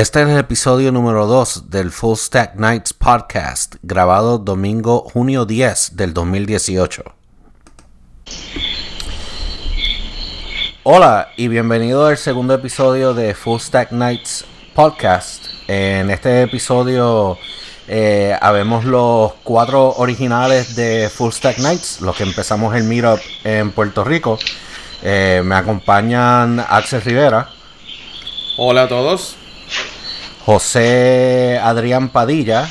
Este es el episodio número 2 del Full Stack Nights podcast, grabado domingo junio 10 del 2018. Hola y bienvenido al segundo episodio de Full Stack Nights podcast. En este episodio eh, habemos los cuatro originales de Full Stack Nights, los que empezamos el meetup en Puerto Rico. Eh, me acompañan Axel Rivera. Hola a todos. José Adrián Padilla.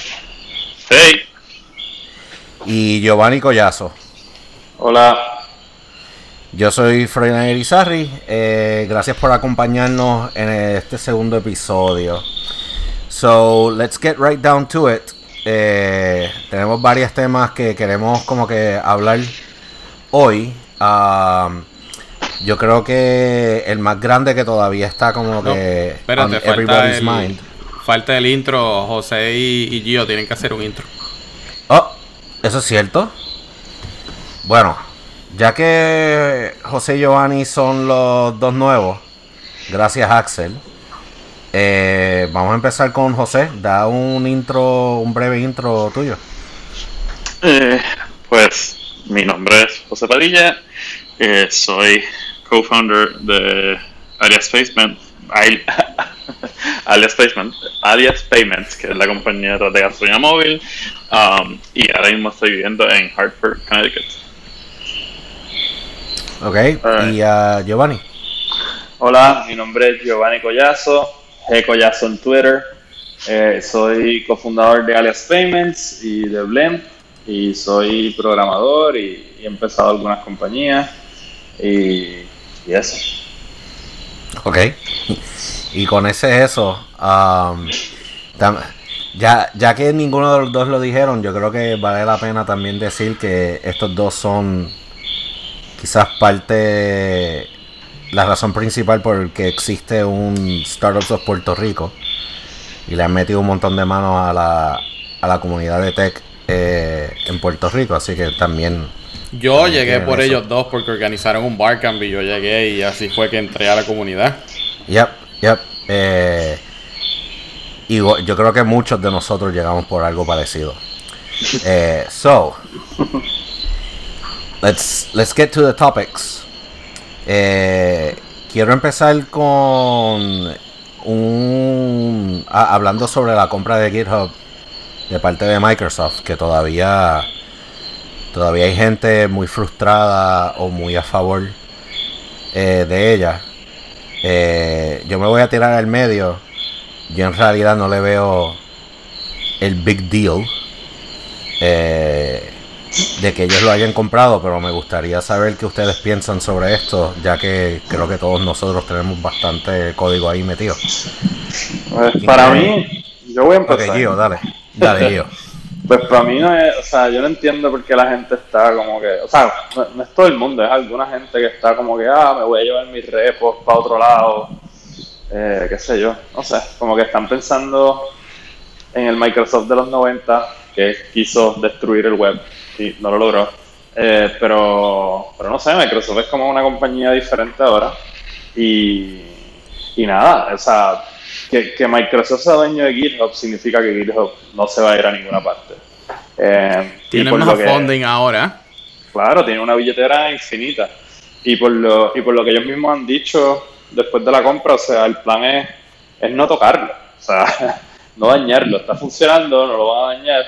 Hey. Y Giovanni Collazo. Hola. Yo soy Freddy Erizarri. Eh, gracias por acompañarnos en este segundo episodio. So, let's get right down to it. Eh, tenemos varios temas que queremos como que hablar hoy. Um, yo creo que el más grande que todavía está como No, que espérate, on everybody's el- mind. Falta el intro, José y, y Gio tienen que hacer un intro. Oh, eso es cierto. Bueno, ya que José y Giovanni son los dos nuevos, gracias Axel. eh, vamos a empezar con José. Da un intro, un breve intro tuyo. Eh, pues mi nombre es José Padilla. eh, soy co-founder de Alias Payment. Al- Alias Payment, Alias Payments, que es la compañía de gasolina móvil. um, y ahora mismo estoy viviendo en Hartford, Connecticut. Ok, y Giovanni. Hola, mi nombre es Giovanni Collazo, G Collazo en Twitter. Eh, soy cofundador de Alias Payments y de Blend y soy programador y, y he empezado algunas compañías y, y eso. Ok. Y con ese eso, um, ya, ya que ninguno de los dos lo dijeron, yo creo que vale la pena también decir que estos dos son quizás parte, la razón principal por que existe un Startups of Puerto Rico y le han metido un montón de manos a la, a la comunidad de tech eh, en Puerto Rico, así que también Yo llegué por ellos dos porque organizaron un barcamp y yo llegué y así fue que entré a la comunidad. Yep, yep. Eh, y yo creo que muchos de nosotros llegamos por algo parecido. Eh, so, let's let's get to the topics. Eh, quiero empezar con un hablando sobre la compra de GitHub de parte de Microsoft, que todavía todavía hay gente muy frustrada o muy a favor eh, de ella. Eh, yo me voy a tirar al medio. Yo en realidad no le veo el big deal eh, de que ellos lo hayan comprado, pero me gustaría saber qué ustedes piensan sobre esto, ya que creo que todos nosotros tenemos bastante código ahí metido. Pues, para mí, yo voy a Ok, empezar. Gio, dale. Dale, Gio. Pues para mí no es, o sea, yo no entiendo por qué la gente está como que, o sea, no, es todo el mundo, es alguna gente que está como que, ah, me voy a llevar mis repos para otro lado, eh, qué sé yo, no sé, como que están pensando en el Microsoft de los 90 que quiso destruir el web y no lo logró. Eh, pero, pero no sé, Microsoft es como una compañía diferente ahora y, y nada, o sea, que, que Microsoft sea dueño de GitHub significa que GitHub no se va a ir a ninguna parte. Eh, por más que- funding ahora. Claro, tiene una billetera infinita. Y por lo, y por lo que ellos mismos han dicho después de la compra, o sea, el plan es, es no tocarlo. O sea, no dañarlo. Está funcionando, no lo van a dañar.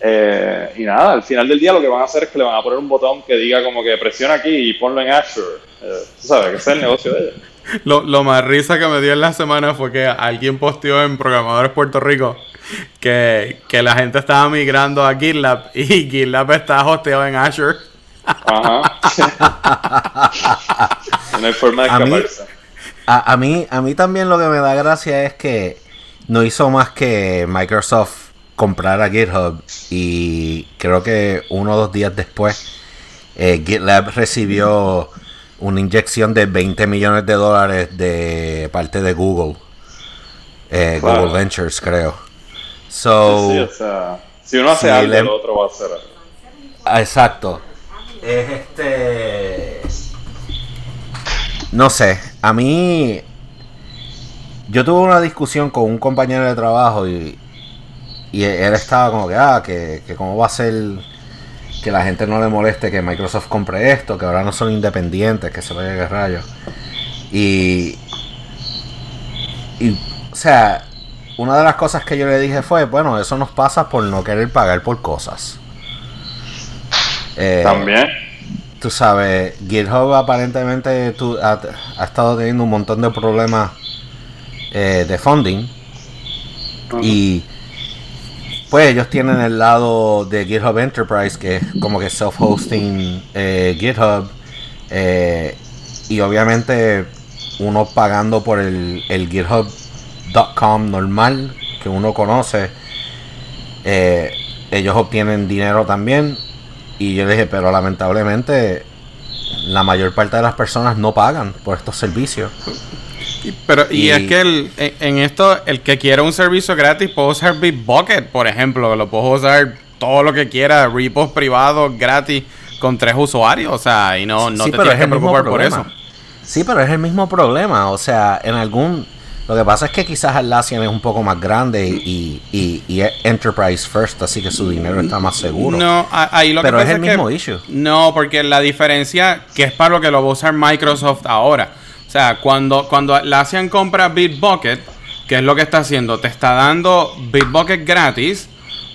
Eh, y nada, al final del día lo que van a hacer es que le van a poner un botón que diga como que presiona aquí y ponlo en Azure. Eh, tú sabes, que ese es el negocio de ellos. Lo, lo más risa que me dio en la semana fue que alguien posteó en Programadores Puerto Rico que, que la gente estaba migrando a GitLab y GitLab está hosteado en Azure. Ajá. no hay forma de A mí- escaparse. A, a mí, a mí también lo que me da gracia es que no hizo más que Microsoft comprar a GitHub y creo que uno o dos días después eh, GitLab recibió una inyección de 20 millones de dólares de parte de Google. Eh, Claro. Google Ventures, creo. So, Sí, o sea, si uno hace algo, le- el otro va a hacer algo. Ah, Exacto. Es este. No sé. A mí. yo tuve una discusión con un compañero de trabajo y, y él estaba como que, ah, que, que cómo va a ser que la gente no le moleste que Microsoft compre esto, que ahora no son independientes, que se vaya que rayos. Y, y, o sea, una de las cosas que yo le dije fue, bueno, eso nos pasa por no querer pagar por cosas. Eh, También. Tú sabes, GitHub aparentemente tú, ha, estado teniendo un montón de problemas eh, de funding. Y pues ellos tienen el lado de GitHub Enterprise, que es como que self-hosting eh, GitHub. y obviamente uno pagando por el, el GitHub.com normal que uno conoce. ellos obtienen dinero también y yo dije, pero lamentablemente la mayor parte de las personas no pagan por estos servicios. Y, pero, y, es que el, en, esto, el que quiera un servicio gratis puede usar Bitbucket, por ejemplo, lo puedo usar todo lo que quiera, repos privados gratis con tres usuarios, o sea, y no, no te tienes que preocupar por eso. Sí, pero es el mismo problema, o sea, en algún lo que pasa es que quizás Atlassian es un poco más grande y, y, es Enterprise First, así que su dinero está más seguro. No, ahí lo Pero que es el mismo issue. No, porque la diferencia, que es para lo que lo va a usar Microsoft ahora. Sea, cuando, cuando Atlassian compra Bitbucket, ¿qué es lo que está haciendo? Te está dando Bitbucket gratis.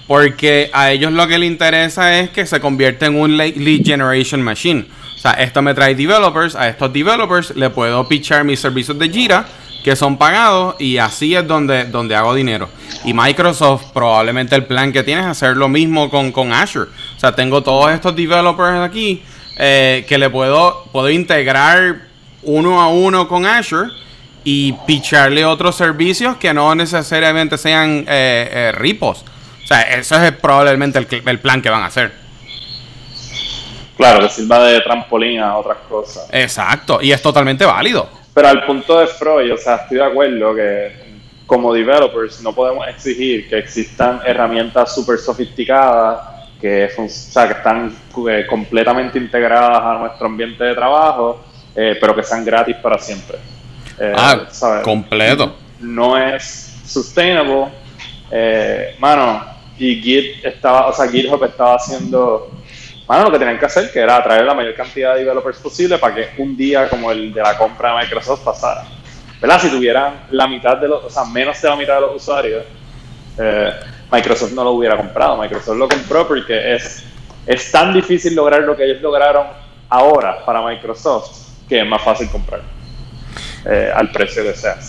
Porque a ellos lo que les interesa es que se convierta en un lead generation machine. O sea, esto me trae developers. A estos developers le puedo pitchar mis servicios de Jira que son pagados y así es donde, donde hago dinero. Y Microsoft probablemente el plan que tiene es hacer lo mismo con, con Azure. O sea, tengo todos estos developers aquí eh, que le puedo, puedo integrar uno a uno con Azure y picharle otros servicios que no necesariamente sean eh, eh, ripos. O sea, eso es probablemente el, el plan que van a hacer. Claro, que sirva de trampolín a otras cosas. Exacto, y es totalmente válido. Pero al punto de Freud, o sea, estoy de acuerdo que como developers no podemos exigir que existan herramientas súper sofisticadas que, o sea, que están eh, completamente integradas a nuestro ambiente de trabajo, eh, pero que sean gratis para siempre. Eh, ah, completo. No es sustainable. mano, y Git estaba, o sea, GitHub estaba haciendo bueno, lo que tenían que hacer, que era atraer la mayor cantidad de developers posible para que un día como el de la compra de Microsoft pasara. ¿Verdad? Si tuvieran la mitad de los, o sea, menos de la mitad de los usuarios, eh, Microsoft no lo hubiera comprado. Microsoft lo compró porque es, es tan difícil lograr lo que ellos lograron ahora para Microsoft que es más fácil comprar eh, al precio que sea.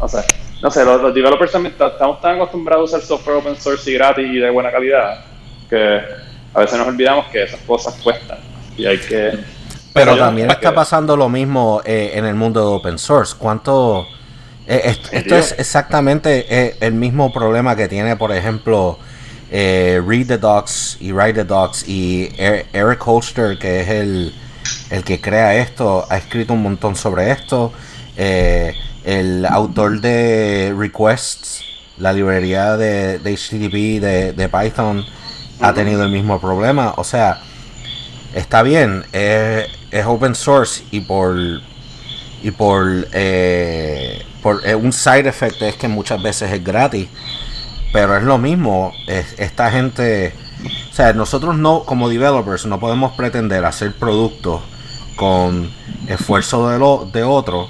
o sea, no sé, los, los developers también estamos tan acostumbrados a usar software open source y gratis y de buena calidad que a veces nos olvidamos que esas cosas cuestan y hay que... Pero también está pasando lo mismo eh, en el mundo de open source. ¿Cuánto... Eh, esto, es exactamente eh, el mismo problema que tiene, por ejemplo, Read the Docs y Write the Docs y er, Eric Holster, que es el, el que crea esto, ha escrito un montón sobre esto. el autor de Requests, la librería de, de HTTP de, de Python, ha tenido el mismo problema. O sea, está bien, es, open source y por y por, eh, por eh, un side effect es que muchas veces es gratis, pero es lo mismo. esta gente, o sea, nosotros no como developers no podemos pretender hacer productos con esfuerzo de lo de otro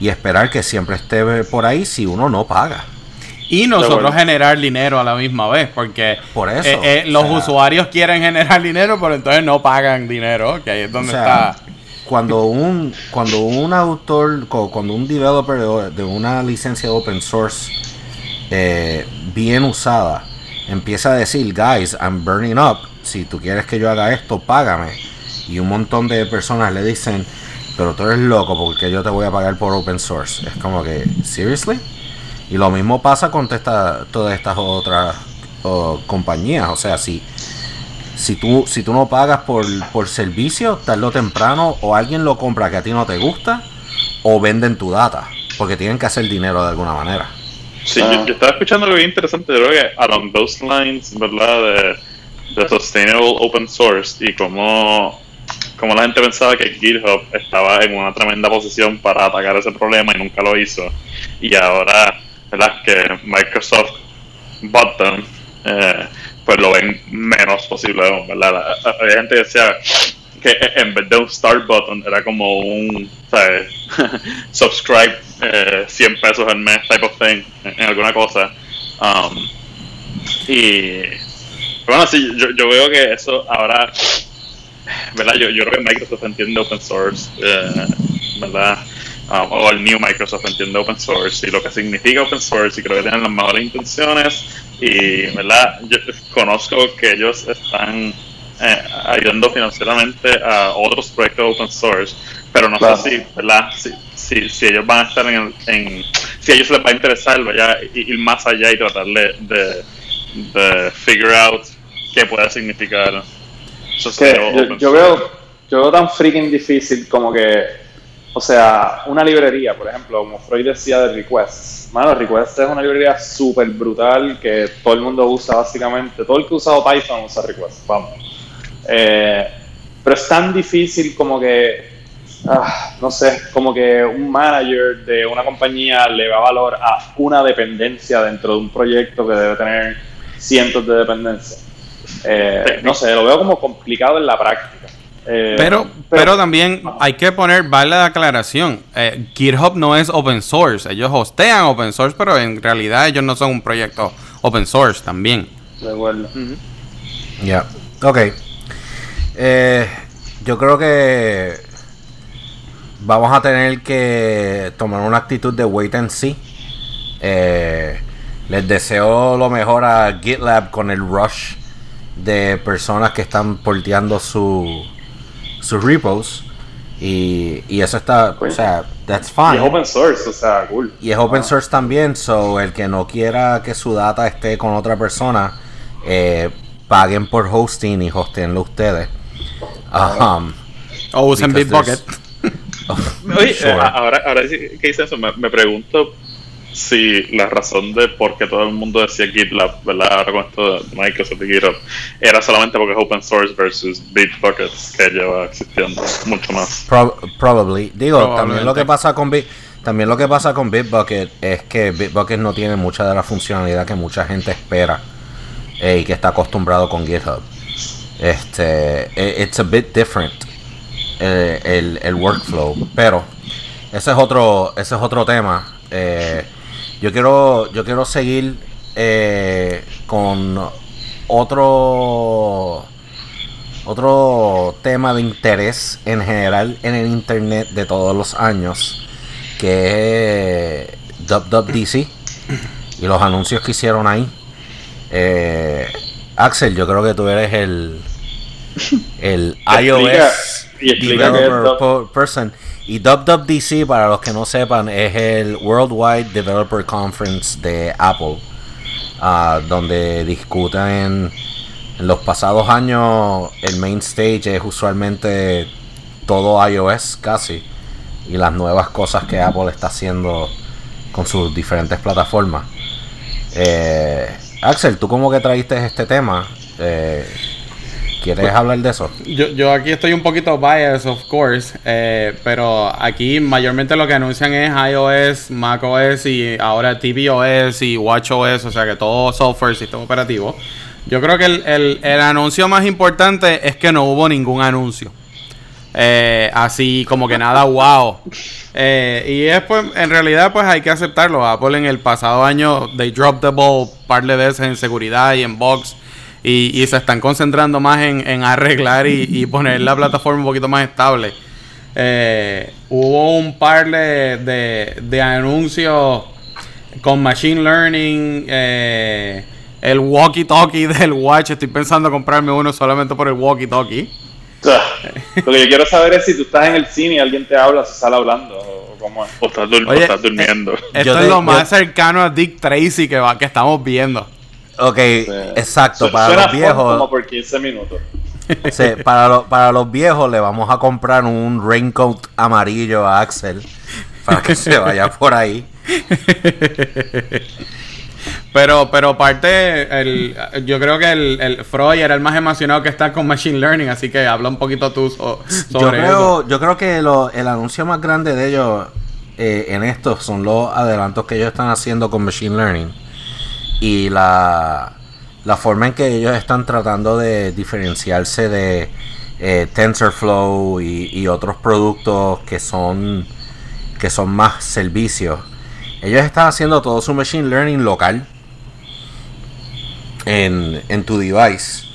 y esperar que siempre esté por ahí si uno no paga y nosotros generar dinero a la misma vez, porque Por eso, eh, eh, los usuarios quieren generar dinero, pero entonces no pagan dinero, que ahí es donde está. Cuando un, cuando un autor, cuando un developer de, una licencia de open source eh, bien usada empieza a decir, guys, I'm burning up, si tú quieres que yo haga esto, págame. Y un montón de personas le dicen, pero tú eres loco porque yo te voy a pagar por open source. Es como que, ¿seriously? Y lo mismo pasa con todas estas otras compañías. O sea, si, si, tú, si tú no pagas por, por servicio, tarde o temprano, o alguien lo compra que a ti no te gusta, o venden tu data. Porque tienen que hacer dinero de alguna manera. Sí, yo, estaba escuchando algo bien interesante. Creo que along those lines, ¿verdad? De, de sustainable open source y cómo como la gente pensaba que GitHub estaba en una tremenda posición para atacar ese problema y nunca lo hizo. y ahora, ¿verdad? Que Microsoft button, eh, pues lo ven menos posible, ¿verdad? Había gente que decía que en vez de un start button era como un ¿sabes? subscribe 100 pesos al mes type of thing en, alguna cosa. Um, y bueno, sí, yo, yo veo que eso ahora ¿verdad? Yo, yo creo que Microsoft entiende open source, eh, ¿verdad? Um, o el new Microsoft entiende open source y lo que significa open source y creo que tienen las mejores intenciones y, ¿verdad? Yo conozco que ellos están eh, ayudando financieramente a otros proyectos open source, pero no sé si, ¿verdad? Si, si, si, ellos van a estar en, en, si a ellos les va a interesar, ir más allá y tratar de, de, de figure out qué puede significar yo, veo, yo veo tan freaking difícil como que, o sea, una librería, por ejemplo, como Freud decía de Requests. Mano, Requests es una librería súper brutal que todo el mundo usa básicamente. Todo el que ha usado Python usa Requests, vamos. Eh, pero es tan difícil como que, ah, no sé, como que un manager de una compañía le va valor a una dependencia dentro de un proyecto que debe tener cientos de dependencias. Eh, no sé, lo veo como complicado en la práctica. Eh, pero, pero, también hay que poner, vale la aclaración, eh, GitHub no es open source, ellos hostean open source, pero en realidad ellos no son un proyecto open source también. De acuerdo. Ya, ok. yo creo que vamos a tener que tomar una actitud de wait and see. les deseo lo mejor a GitLab con el rush de personas que están porteando su, sus repos. Y, y eso está, o pues, sea, that's fine. Y es open source, o sea, cool. Y es open ah. source también, so el que no quiera que su data esté con otra persona, eh, paguen por hosting y hostenlo ustedes. Um, o usen Bitbucket. Oye, ahora, ahora que dice eso, me, me pregunto Sí, la razón de por qué todo el mundo decía GitLab, ¿verdad? Ahora con esto de Microsoft y GitHub, era solamente porque es open source versus Bitbucket, que lleva existiendo mucho más. probably. Digo, también lo que pasa con también lo que pasa con Bitbucket es que Bitbucket no tiene mucha de la funcionalidad que mucha gente espera eh, y que está acostumbrado con GitHub. Este, e, it's a bit different eh, el, el workflow, pero ese es otro, ese es otro tema. Eh, yo quiero, yo quiero seguir eh, con otro otro tema de interés en general en el internet de todos los años, que es DC y los anuncios que hicieron ahí. Eh, Axel, yo creo que tú eres el el iOS developer person y WWDC, para los que no sepan, es el Worldwide Developer Conference de Apple, ah, donde discuten en, los pasados años el main stage es usualmente todo iOS casi y las nuevas cosas que Apple está haciendo con sus diferentes plataformas. Eh, Axel, ¿tú cómo que trajiste este tema? Eh, ¿Quieres pues, hablar de eso? Yo, yo aquí estoy un poquito biased, of course, eh, pero aquí mayormente lo que anuncian es iOS, macOS y ahora tvOS y watchOS, o sea que todo software, sistema operativo. Yo creo que el, el, anuncio más importante es que no hubo ningún anuncio. Eh, así como que nada wow. Eh, y es pues, en realidad pues hay que aceptarlo. Apple en el pasado año, they dropped the ball par de veces en seguridad y en box y, se están concentrando más en, arreglar y, poner la plataforma un poquito más estable. Eh, hubo un par de, de, anuncios con Machine Learning, eh, el walkie-talkie del Watch. Estoy pensando comprarme uno solamente por el walkie-talkie. lo que yo quiero saber es si tú estás en el cine y alguien te habla, se sale hablando. O, cómo estás, durmiendo. esto es lo más cercano a Dick Tracy que, va, que estamos viendo. Ok, exacto. para los viejos. Como por 15 minutos. Sí, para, para los viejos le vamos a comprar un raincoat amarillo a Axel para que se vaya por ahí. Pero, pero parte, el, yo creo que el, el, Freud era el más emocionado que está con Machine Learning, así que habla un poquito tú sobre yo creo, Yo creo que el anuncio más grande de ellos eh, en esto son los adelantos que ellos están haciendo con Machine Learning y la, la forma en que ellos están tratando de diferenciarse de eh, TensorFlow y, otros productos que son que son más servicios. Ellos están haciendo todo su machine learning local en, en tu device.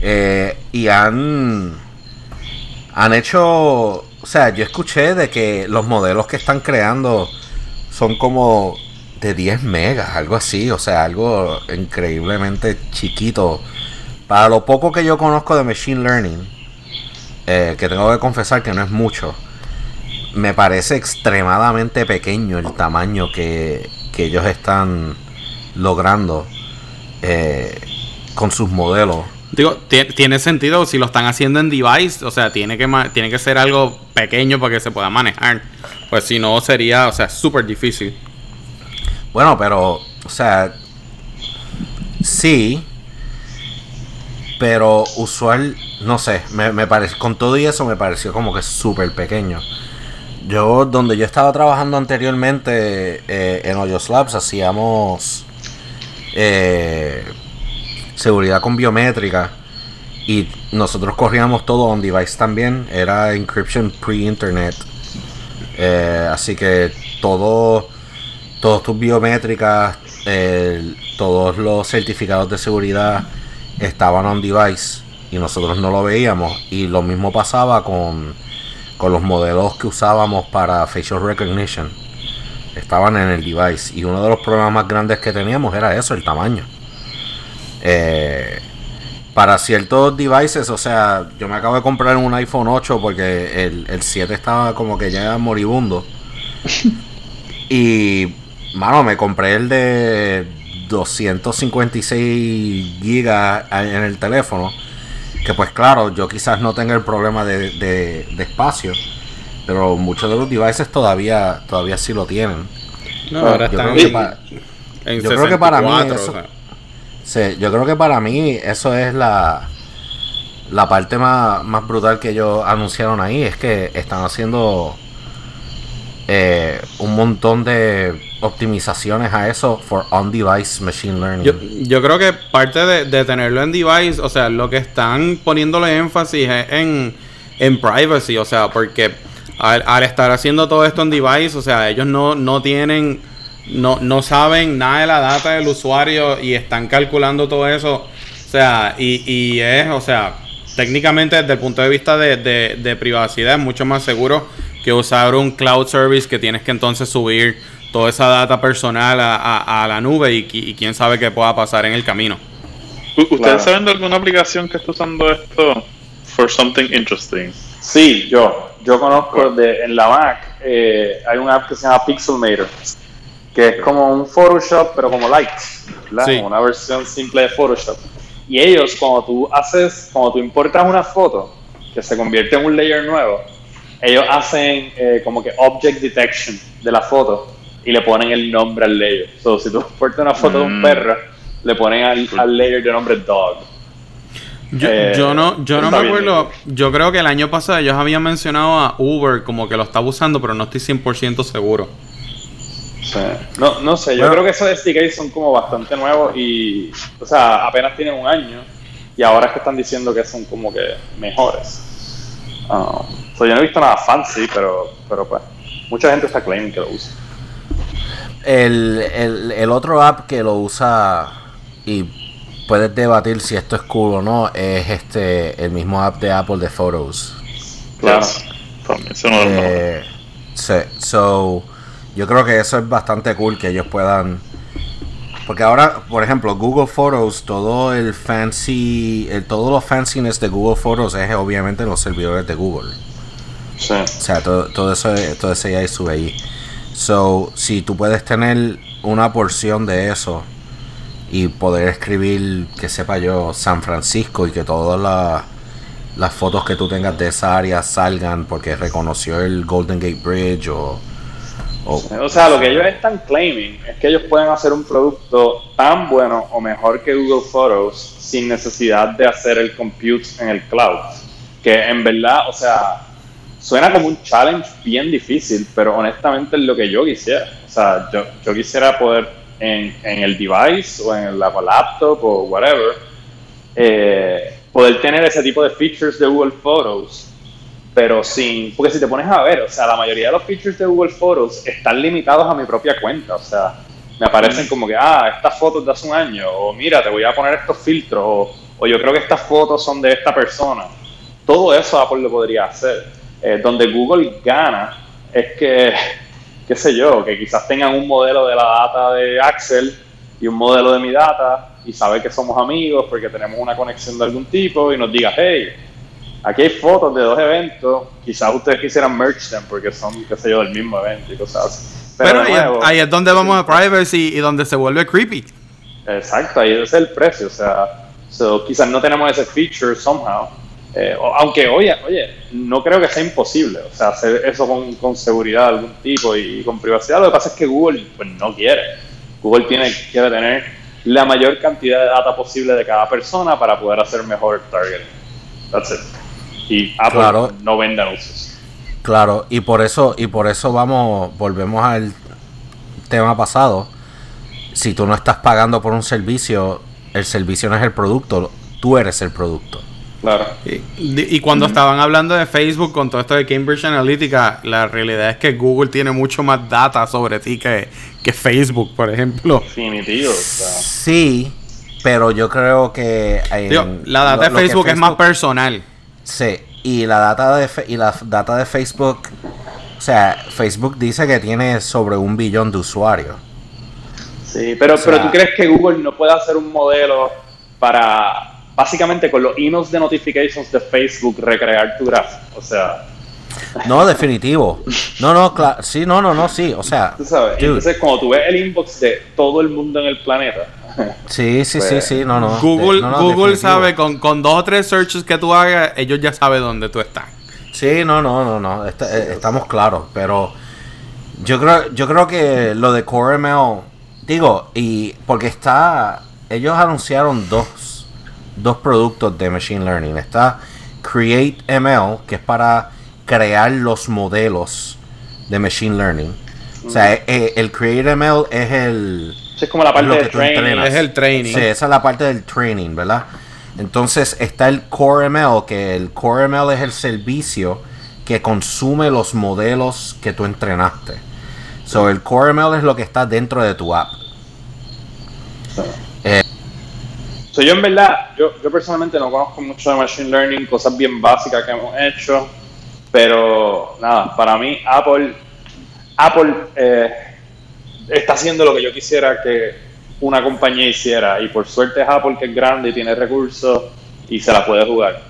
Eh, y han han hecho, o sea, yo escuché de que los modelos que están creando son como de 10 megas, algo así, o sea, algo increíblemente chiquito. Para lo poco que yo conozco de Machine Learning, eh, que tengo que confesar que no es mucho, me parece extremadamente pequeño el tamaño que, que ellos están logrando eh, con sus modelos. Digo, ti- tiene sentido si lo están haciendo en device, o sea, tiene que tiene que ser algo pequeño para que se pueda manejar. Pues si no sería, o sea, súper difícil. Bueno, pero, o sea, sí, pero usual, no sé, me, me parece, con todo y eso me pareció como que súper pequeño. Yo, donde yo estaba trabajando anteriormente eh, en Hoyos Labs, hacíamos eh, seguridad con biométrica y nosotros corríamos todo on device también, era encryption pre-internet. Eh, así que todo todas tus biométricas, todos los certificados de seguridad estaban on device y nosotros no lo veíamos. Y lo mismo pasaba con, con los modelos que usábamos para facial recognition. Estaban en el device. Y uno de los problemas más grandes que teníamos era eso, el tamaño. Eh, para ciertos devices, o sea, yo me acabo de comprar un iPhone 8 porque el, el 7 estaba como que ya moribundo. Y, mano, me compré el de 256 gigas en el teléfono. Que pues claro, yo quizás no tenga el problema de, de- de espacio. Pero muchos de los devices todavía, todavía sí lo tienen. No, ahora yo están creo en, pa- en yo creo que para mí 64, eso- o sea. Sí, yo creo que para mí eso es la, la parte más, más brutal que ellos anunciaron ahí. Es que están haciendo eh, un montón de optimizaciones a eso for on-device machine learning. Yo, yo creo que parte de, de tenerlo en device, o sea, lo que están poniéndole énfasis es en, en privacy, o sea, porque al, estar haciendo todo esto en device, o sea, ellos no, no tienen, no, no saben nada de la data del usuario y están calculando todo eso, o sea, y, y es, o sea, técnicamente desde el punto de vista de, de- de privacidad es mucho más seguro que usar un cloud service que tienes que entonces subir toda esa data personal a, a- a la nube y, qui- y quién sabe qué pueda pasar en el camino. ¿Ustedes Claro. saben de alguna aplicación que está usando esto for something interesting? Sí, yo. Yo conozco de, en la Mac, eh, hay una app que se llama Pixelmator, que es como un Photoshop, pero como light, ¿verdad? Sí. Como una versión simple de Photoshop. Y ellos, cuando tú haces, cuando tú importas una foto, que se convierte en un layer nuevo, ellos hacen eh, como que object detection de la foto y le ponen el nombre al layer. So, si tú importas una foto de un Mm. perro, le ponen al, al layer de nombre dog. Yo, Eh, yo no, yo no está me bien, acuerdo. Yo creo que el año pasado ellos habían mencionado a Uber como que lo estaba usando, pero no estoy 100% seguro. Sí. No, no sé, yo Bueno. creo que esos SDKs son como bastante nuevos y, o sea, apenas tienen un año y ahora es que están diciendo que son como que mejores. Um, so, yo no he visto nada fancy, pero, pero pues, mucha gente está claiming que lo usa. El, el, el otro app que lo usa y puedes debatir si esto es cool o no es este el mismo app de Apple de Photos. Claro. También Eh, sí, so, yo creo que eso es bastante cool que ellos puedan. Porque ahora, por ejemplo, Google Photos, todo el fancy, el, todos los fanciness de Google Photos es obviamente en los servidores de Google. Sí. O sea, todo, todo eso, todo ese ya sube ahí. So, si tú puedes tener una porción de eso y poder escribir, que sepa yo, San Francisco y que todas la- las fotos que tú tengas de esa área salgan porque reconoció el Golden Gate Bridge o... o- O sea, lo que ellos están claiming es que ellos pueden hacer un producto tan bueno o mejor que Google Photos sin necesidad de hacer el compute en el cloud. Que en verdad, o sea, suena como un challenge bien difícil, pero honestamente es lo que yo quisiera. O sea, yo, yo quisiera poder en, en el device o en la laptop o whatever, eh, poder tener ese tipo de features de Google Photos pero sin, porque si te pones a ver, o sea, la mayoría de los features de Google Photos están limitados a mi propia cuenta, o sea, me aparecen como que, ah, estas fotos de hace un año, o mira, te voy a poner estos filtros, o, o yo creo que estas fotos son de esta persona. Todo eso Apple lo podría hacer. Eh, donde Google gana es que, qué sé yo, que quizás tengan un modelo de la data de Axel y un modelo de mi data y sabe que somos amigos porque tenemos una conexión de algún tipo y nos diga, hey, aquí hay fotos de dos eventos, quizás ustedes quisieran merge them porque son, qué sé yo, del mismo evento y cosas así. Pero, ahí, ahí, es donde vamos a privacy y donde se vuelve creepy. Exacto, ahí es el precio, o sea, so, quizás no tenemos ese feature somehow. Eh, aunque, oye, oye, no creo que sea imposible, o sea, hacer eso con, con seguridad de algún tipo y, y, con privacidad. Lo que pasa es que Google pues, no quiere. Google tiene, quiere tener la mayor cantidad de data posible de cada persona para poder hacer mejor targeting. That's it y Apple claro. no vende anuncios. Claro, y por eso, y por eso vamos, volvemos al tema pasado. Si tú no estás pagando por un servicio, el servicio no es el producto, tú eres el producto. Claro. Y, y cuando mm. estaban hablando de Facebook con todo esto de Cambridge Analytica, la realidad es que Google tiene mucho más data sobre ti que, que Facebook, por ejemplo. Definitivo. O sea. Sí, pero yo creo que... Digo, la data lo, de Facebook, Facebook es más personal. Sí, y la data de y la data de Facebook, o sea, Facebook dice que tiene sobre un billón de usuarios. Sí, pero, o sea, pero tú crees que Google no puede hacer un modelo para básicamente con los emails de notifications de Facebook recrear tu graph, o sea, no, definitivo. No, no, claro. Sí, no, no, no, sí. O sea. Tú sabes. Entonces, cuando tú ves el inbox de todo el mundo en el planeta. Sí, sí, pues, sí, sí. No, no. Google, no, no, Google sabe, con, con dos o tres searches que tú hagas, ellos ya saben dónde tú estás. Sí, no, no, no, no. Está, eh, estamos claros. Pero yo creo, yo creo que lo de CoreML. Digo, y porque está. Ellos anunciaron dos, dos productos de Machine Learning. Está Create ML, que es para crear los modelos de Machine Learning. O sea, eh, el Create ML es el... Es como la parte del training. Es el training. Sí, esa es la parte del training, ¿verdad? Entonces está el Core ML, que el Core ML es el servicio que consume los modelos que tú entrenaste. So, el Core ML es lo que está dentro de tu app. Eh, so, yo en verdad, yo, yo personalmente no conozco mucho de Machine Learning, cosas bien básicas que hemos hecho. Pero nada, para mí Apple, Apple eh, está haciendo lo que yo quisiera que una compañía hiciera y por suerte es Apple que es grande y tiene recursos y se la puede jugar.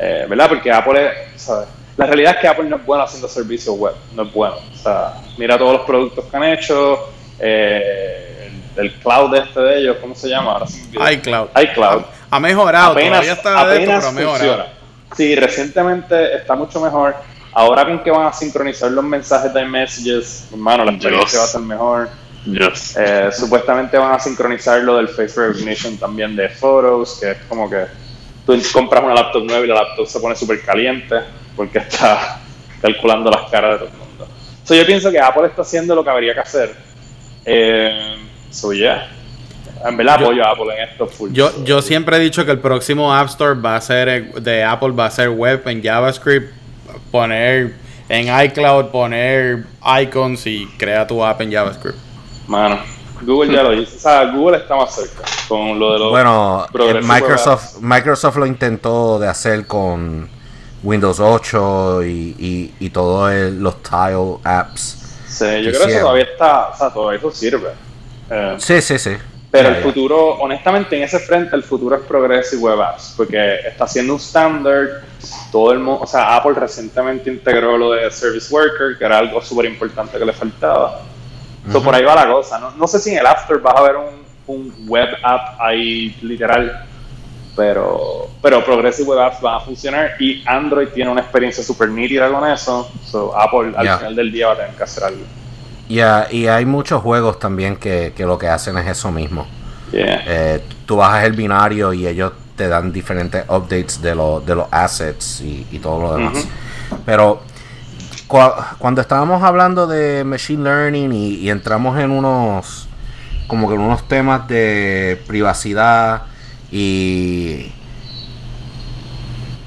Eh, ¿Verdad? Porque Apple es. La realidad es que Apple no es bueno haciendo servicios web, no es bueno. O sea, mira todos los productos que han hecho, eh, el, el, cloud este de ellos, ¿cómo se llama? Ahora iCloud. iCloud. Ha, ha mejorado, apenas, todavía está apenas dentro, pero ha mejorado. Funciona. Sí, recientemente está mucho mejor. Ahora con que van a sincronizar los mensajes de iMessages, hermano, la experiencia yes. va a ser mejor. Yes. Eh, supuestamente van a sincronizar lo del face recognition también de Photos, que es como que tú compras una laptop nueva y la laptop se pone súper caliente porque está calculando las caras de todo el mundo. So, yo pienso que Apple está haciendo lo que habría que hacer. Eh, so, yeah. En verdad apoyo a Apple en esto full. Yo, yo siempre he dicho que el próximo App Store va a ser de Apple va a ser web en JavaScript, poner en iCloud, poner icons y crea tu app en JavaScript. Mano, Google ya lo hizo. O sea, Google está más cerca con lo de los Bueno, Microsoft, Microsoft lo intentó de hacer con Windows 8 y, y, y todos los tile apps. Sí, yo creo que eso todavía está, o sea, todavía eso sirve. Eh, sí, sí, sí. Pero el futuro, honestamente, en ese frente, el futuro es Progressive Web Apps, porque está siendo un estándar. Todo el mundo, o sea, Apple recientemente integró lo de Service Worker, que era algo súper importante que le faltaba. Uh -huh. so, por ahí va la cosa. No, no, sé si en el Store vas a ver un, un web app ahí literal, pero, pero Progressive Web Apps van a funcionar y Android tiene una experiencia súper nítida con eso. So, Apple al yeah. final del día va a tener que hacer algo. Yeah, y hay muchos juegos también que, que, lo que hacen es eso mismo. Yeah. Eh, tú bajas el binario y ellos te dan diferentes updates de, lo, de los assets y, y todo lo demás. Uh -huh. Pero cuando estábamos hablando de machine learning y, y, entramos en unos como que en unos temas de privacidad y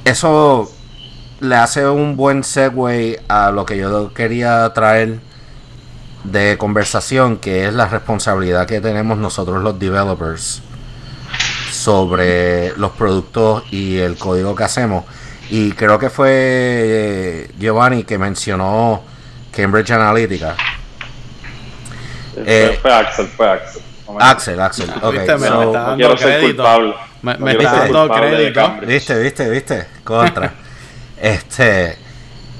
eso le hace un buen segue a lo que yo quería traer de conversación, que es la responsabilidad que tenemos nosotros los developers sobre los productos y el código que hacemos. Y creo que fue eh, Giovanni que mencionó Cambridge Analytica. Eh, fue Axel, fue Axel. Axel, Axel. Okay, Viste, me, so- me está dando quiero ser crédito. culpable. Me, está dando crédito. Viste, viste, viste. Contra. este.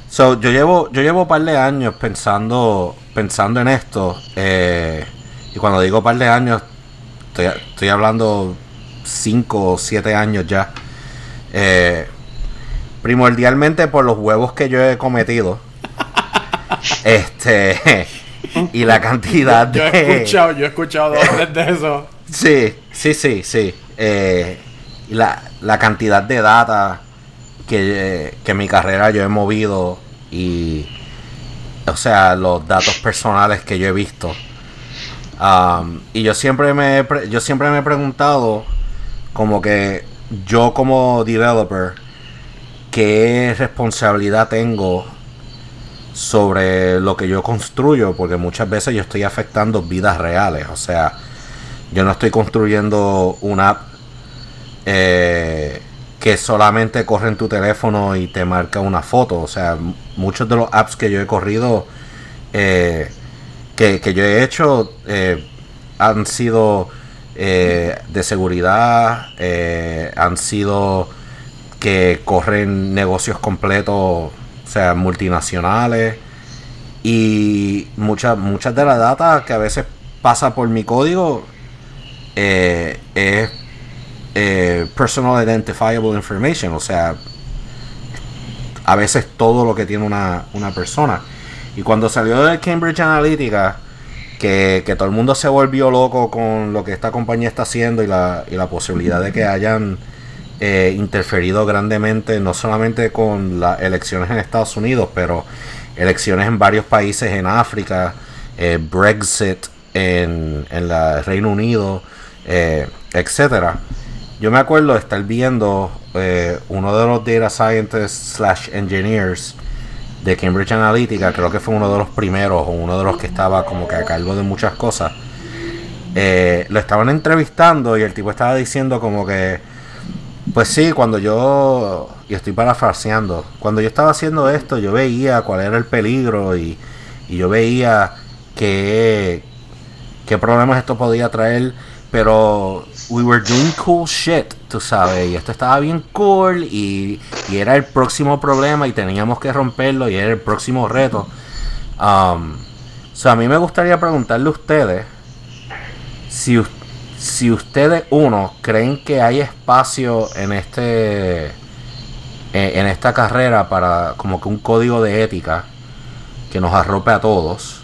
So, yo llevo, yo llevo un par de años pensando, pensando en esto. eh, y cuando digo par de años, estoy, estoy hablando 5 o 7 años ya. Eh, primordialmente por los huevos que yo he cometido. este. y la cantidad Yo de. he escuchado, yo he escuchado dos de eso. Sí, sí, sí, sí. Eh, y la, la cantidad de data que, que mi carrera yo he movido y, o sea, los datos personales que yo he visto. Um, y yo siempre me yo siempre me he preguntado como que yo como developer qué responsabilidad tengo sobre lo que yo construyo porque muchas veces yo estoy afectando vidas reales o sea yo no estoy construyendo una app eh, que solamente corre en tu teléfono y te marca una foto. O sea, muchos de los apps que yo he corrido, eh, que, que yo he hecho, eh, han sido eh, de seguridad, han sido que corren negocios completos, o sea, multinacionales. Y muchas muchas de la data que a veces pasa por mi código es personal identifiable information, o sea, a veces todo lo que tiene una, una persona. Y cuando salió de Cambridge Analytica, que, que todo el mundo se volvió loco con lo que esta compañía está haciendo y la, y la posibilidad de que hayan eh, interferido grandemente, no solamente con las elecciones en Estados Unidos, pero elecciones en varios países en África, eh, Brexit en, en la Reino Unido, eh, etcétera. Yo me acuerdo de estar viendo eh, uno de los data scientists slash engineers de Cambridge Analytica, creo que fue uno de los primeros o uno de los que estaba como que a cargo de muchas cosas. Eh, lo estaban entrevistando y el tipo estaba diciendo como que, pues sí, cuando yo, y estoy parafraseando, cuando yo estaba haciendo esto, yo veía cuál era el peligro y, y yo veía que, qué problemas esto podía traer, pero we were doing cool shit, tú sabes, y esto estaba bien cool y, y era el próximo problema y teníamos que romperlo y era el próximo reto. Um, so a mí me gustaría preguntarle a ustedes si, si ustedes, uno, creen que hay espacio en este en, en esta carrera para como que un código de ética que nos arrope a todos.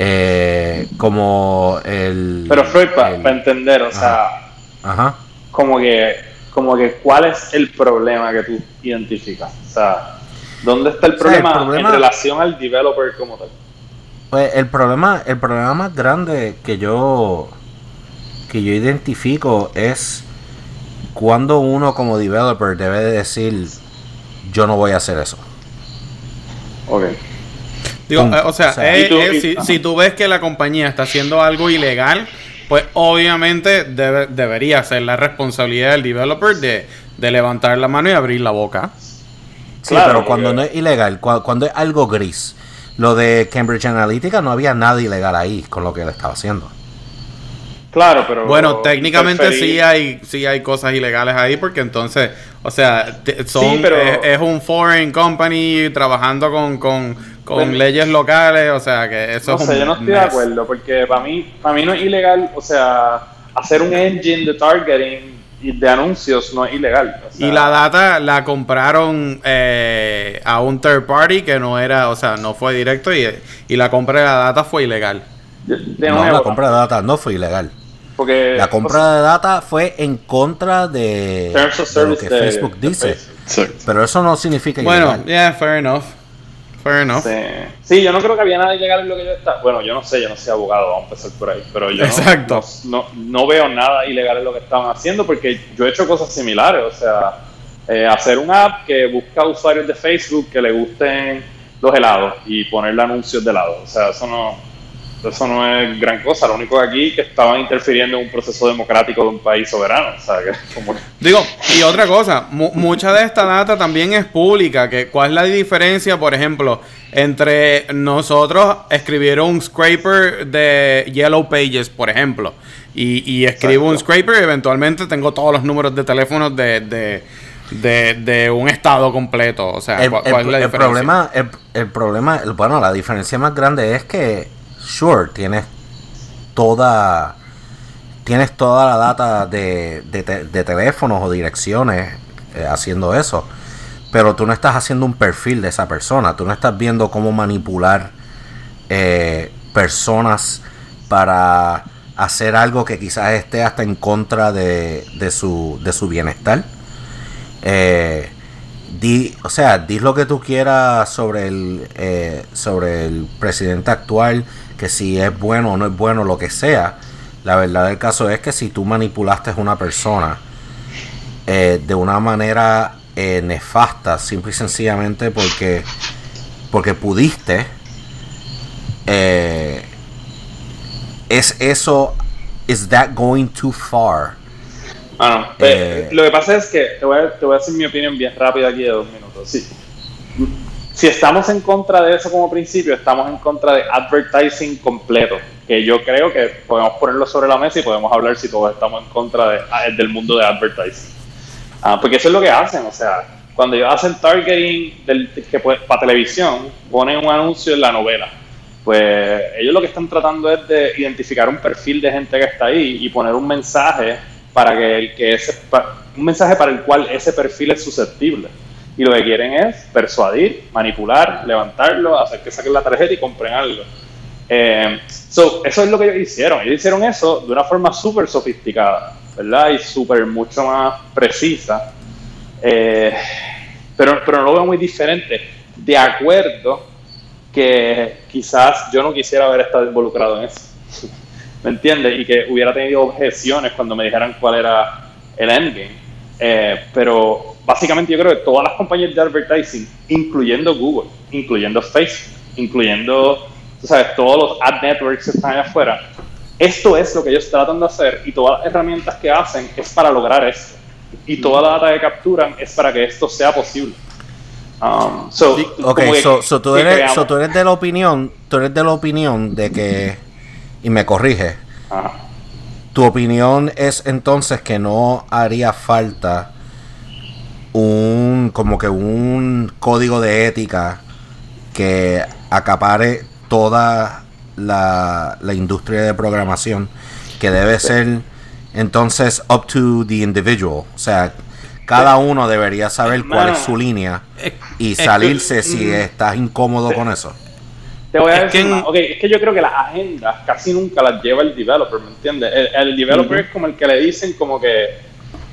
Eh, como el. Pero Freud, para entender, o sea, Ajá. Como que, como que cuál es el problema que tú identificas. O sea, ¿dónde está el O sea, el problema, en relación al developer como tal? Pues el problema, el problema más grande que yo que yo identifico es cuando uno como developer debe de decir yo no voy a hacer eso. Ok. Digo, eh, o sea, O sea, eh, tú- eh, y- si, si tú ves que la compañía está haciendo algo ilegal, pues obviamente debe- debería ser la responsabilidad del developer de, de levantar la mano y abrir la boca. Sí, Claro, pero cuando no es ilegal, cua- cuando es algo gris. Lo de Cambridge Analytica no había nada ilegal ahí con lo que él estaba haciendo. Claro, pero. Bueno, técnicamente sí hay sí hay cosas ilegales ahí porque entonces, o sea, te- son Sí, pero- es, es un foreign company trabajando con, con, con Bueno. leyes locales, o sea, que eso No es yo no estoy de acuerdo, porque para mí, para mí no es ilegal, o sea, hacer un engine de targeting y de anuncios no es ilegal. o sea, Y la data la compraron eh, a un third party que no era, o sea, no fue directo y, y la compra de la data fue ilegal. de, de no, nuevo, la compra de data no fue ilegal. Porque, La o compra de data fue en contra de, lo que de- Facebook de dice. Facebook. Pero eso no significa Bueno, ilegal. yeah, fair enough. Fair enough. Sí. sí, yo no creo que había nada ilegal en lo que yo estaba. Bueno, yo no sé, yo no soy abogado, vamos a empezar por ahí. Pero yo no- Exacto. No, no, no veo nada ilegal en lo que estaban haciendo porque yo he hecho cosas similares. O sea, eh, hacer una app que busca usuarios de Facebook que le gusten los helados y ponerle anuncios de helados. O sea, eso no, eso no es gran cosa. Lo único que aquí que estaban interfiriendo en un proceso democrático de un país soberano. O sea, que como que- Digo, y otra cosa, mu- mucha de esta data también es pública. Que, ¿Cuál es la diferencia, por ejemplo, entre nosotros escribir un scraper de Yellow Pages, por ejemplo, y, y escribo un scraper y eventualmente tengo todos los números de teléfonos de, de, de, de un estado completo? O sea, El, ¿cuál, el- es la el diferencia? problema, el, el problema, bueno, la diferencia más grande es que, sure, tienes toda, tienes toda la data de, de, te- de teléfonos o direcciones eh, haciendo eso, pero tú no estás haciendo un perfil de esa persona, tú no estás viendo cómo manipular eh, personas para hacer algo que quizás esté hasta en contra de, de su, de su bienestar. Eh, di, o sea, di lo que tú quieras sobre el, eh, sobre el presidente actual, que si es bueno o no es bueno, lo que sea. La verdad del caso es que si tú manipulaste a una persona eh, de una manera eh, nefasta, simple y sencillamente porque, porque pudiste, eh, es eso, is that going too far? Ah, lo que pasa es que te voy, a, te voy a decir mi opinión bien rápida aquí de dos minutos. Sí. Si estamos en contra de eso como principio, estamos en contra de advertising completo, que yo creo que podemos ponerlo sobre la mesa y podemos hablar si todos estamos en contra ah, del mundo de advertising. Ah, porque eso es lo que hacen, o sea, cuando ellos hacen targeting del, para televisión, ponen un anuncio en la novela. Pues ellos lo que están tratando es de identificar un perfil de gente que está ahí y poner un mensaje para que el que ese un mensaje para el cual ese perfil es susceptible. Y lo que quieren es persuadir, manipular, levantarlo, hacer que saquen la tarjeta y compren algo. Eh, so, eso es lo que ellos hicieron. Ellos hicieron eso de una forma súper sofisticada, ¿verdad? Y súper mucho más precisa. Eh, pero, pero no lo veo muy diferente. De acuerdo que quizás yo no quisiera haber estado involucrado en eso. ¿Me entiendes? Y que hubiera tenido objeciones cuando me dijeran cuál era el endgame. Eh, pero básicamente yo creo que todas las compañías de advertising, incluyendo Google, incluyendo Facebook, incluyendo, tú sabes, todos los ad networks que están allá afuera, esto es lo que ellos tratan de hacer y todas las herramientas que hacen es para lograr esto. Y toda la data que capturan es para que esto sea posible. Um, so, Ok, que- so, so tú eres, so tú eres de la opinión, tú eres de la opinión de que, y me corrige, Ajá. Tu opinión es entonces que no haría falta un, como que un código de ética que acapare toda la, la industria de programación, que debe ser entonces up to the individual, o sea, cada uno debería saber cuál es su línea y es que- salirse si mm. estás incómodo con eso. Te voy a Es decir que más. Ok, es que yo creo que las agendas casi nunca las lleva el developer, ¿me entiendes? El, el developer es como el que le dicen como que,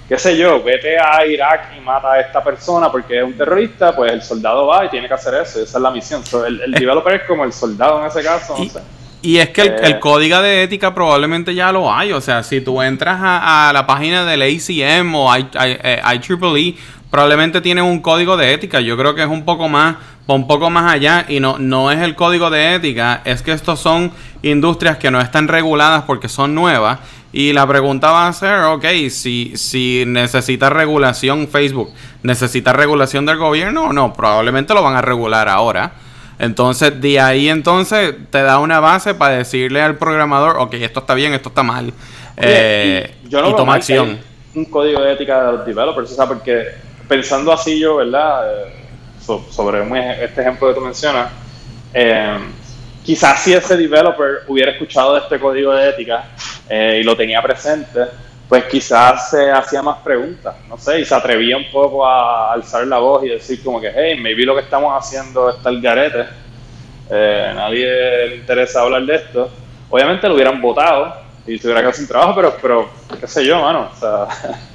qué sé yo, vete a Irak y mata a esta persona porque es un terrorista, pues el soldado va y tiene que hacer eso, esa es la misión. So, el, el developer es como el soldado en ese caso, no Y- sé. Y es que el, Eh. el código de ética probablemente ya lo hay. O sea, si tú entras a, a la página del ACM o I, I- eh, IEEE, probablemente tiene un código de ética. Yo creo que es un poco más, va un poco más allá. Y no, no es el código de ética, es que estos son industrias que no están reguladas porque son nuevas. Y la pregunta va a ser, ok, si, si necesita regulación Facebook, ¿necesita regulación del gobierno o no? Probablemente lo van a regular ahora. Entonces, de ahí entonces te da una base para decirle al programador, ok, esto está bien, esto está mal. Eh, y yo no y toma acción. Un código de ética de los developers, o sea, porque pensando así yo, ¿verdad? Eh, so- sobre ej- este ejemplo que tú mencionas, eh, quizás si ese developer hubiera escuchado de este código de ética eh, y lo tenía presente, pues quizás se hacía más preguntas, no sé, y se atrevía un poco a alzar la voz y decir como que, hey, maybe lo que estamos haciendo está el garete, eh, nadie le interesa hablar de esto. Obviamente lo hubieran votado y se hubiera quedado sin trabajo, pero, pero qué sé yo, mano, o sea,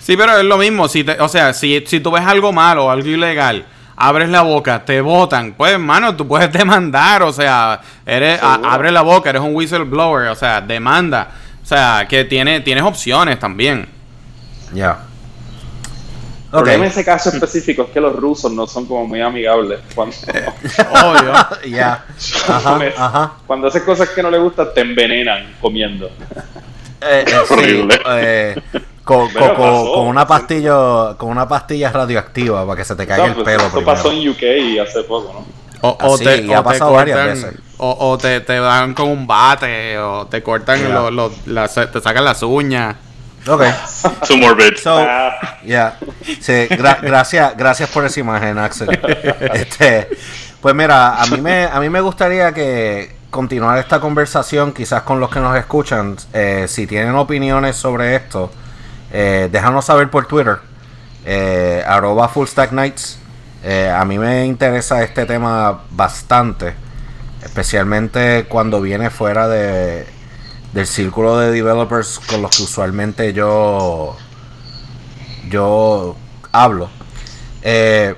Sí, pero es lo mismo. Si te- o sea, si, si tú ves algo malo o algo ilegal, abres la boca, te votan. Pues, hermano, tú puedes demandar, o sea, eres, a- abre la boca, eres un whistleblower, o sea, demanda. O sea, que tiene, tienes opciones también. Ya. El Ok. problema en ese caso específico es que los rusos no son como muy amigables. Cuando, Obvio. Ya. Ajá. cuando haces cosas que no les gustan, te envenenan comiendo. Eh, eh, sí, Horrible. eh, con, con- con- pasó. con una pastilla con una pastilla radioactiva para que se te caiga el Pues, pelo Esto primero. pasó en UK hace poco, ¿no? O, o sí, te, y ha te pasado varias veces. o, o te, te dan con un bate, o te cortan, Ya. los- los- las- te sacan las uñas. Ok. Too morbid. So, Ah, ya. Sí, gra- gracias, gracias por esa imagen, Axel. Este, pues mira, a mí me, a mí me gustaría que continuar esta conversación, quizás con los que nos escuchan, eh, si tienen opiniones sobre esto, eh, déjanos saber por Twitter, eh, arroba fullstacknights. Eh, a mí me interesa este tema bastante, especialmente cuando viene fuera de, del círculo de developers con los que usualmente yo yo hablo. Eh,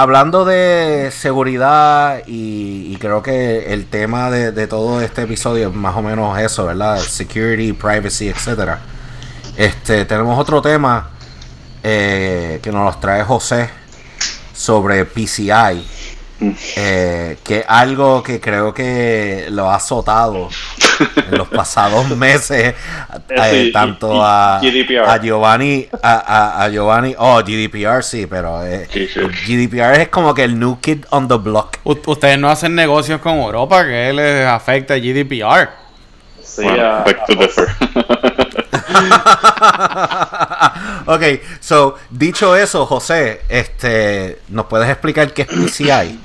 hablando de seguridad y, creo que el tema de, todo este episodio es más o menos eso, ¿verdad? Security, privacy, etcétera. Este, tenemos otro tema eh, que nos trae José sobre PCI. Eh, que es algo que creo que lo ha azotado en los pasados meses eh, y- tanto y- a, GDPR. a Giovanni a, a- a Giovanni oh GDPR sí pero eh, Sí, sí. GDPR es como que el new kid on the block U- ustedes no hacen negocios con Europa, que les afecta GDPR. sí, Bueno, to differ. ok so dicho eso José este nos puedes explicar qué es PCI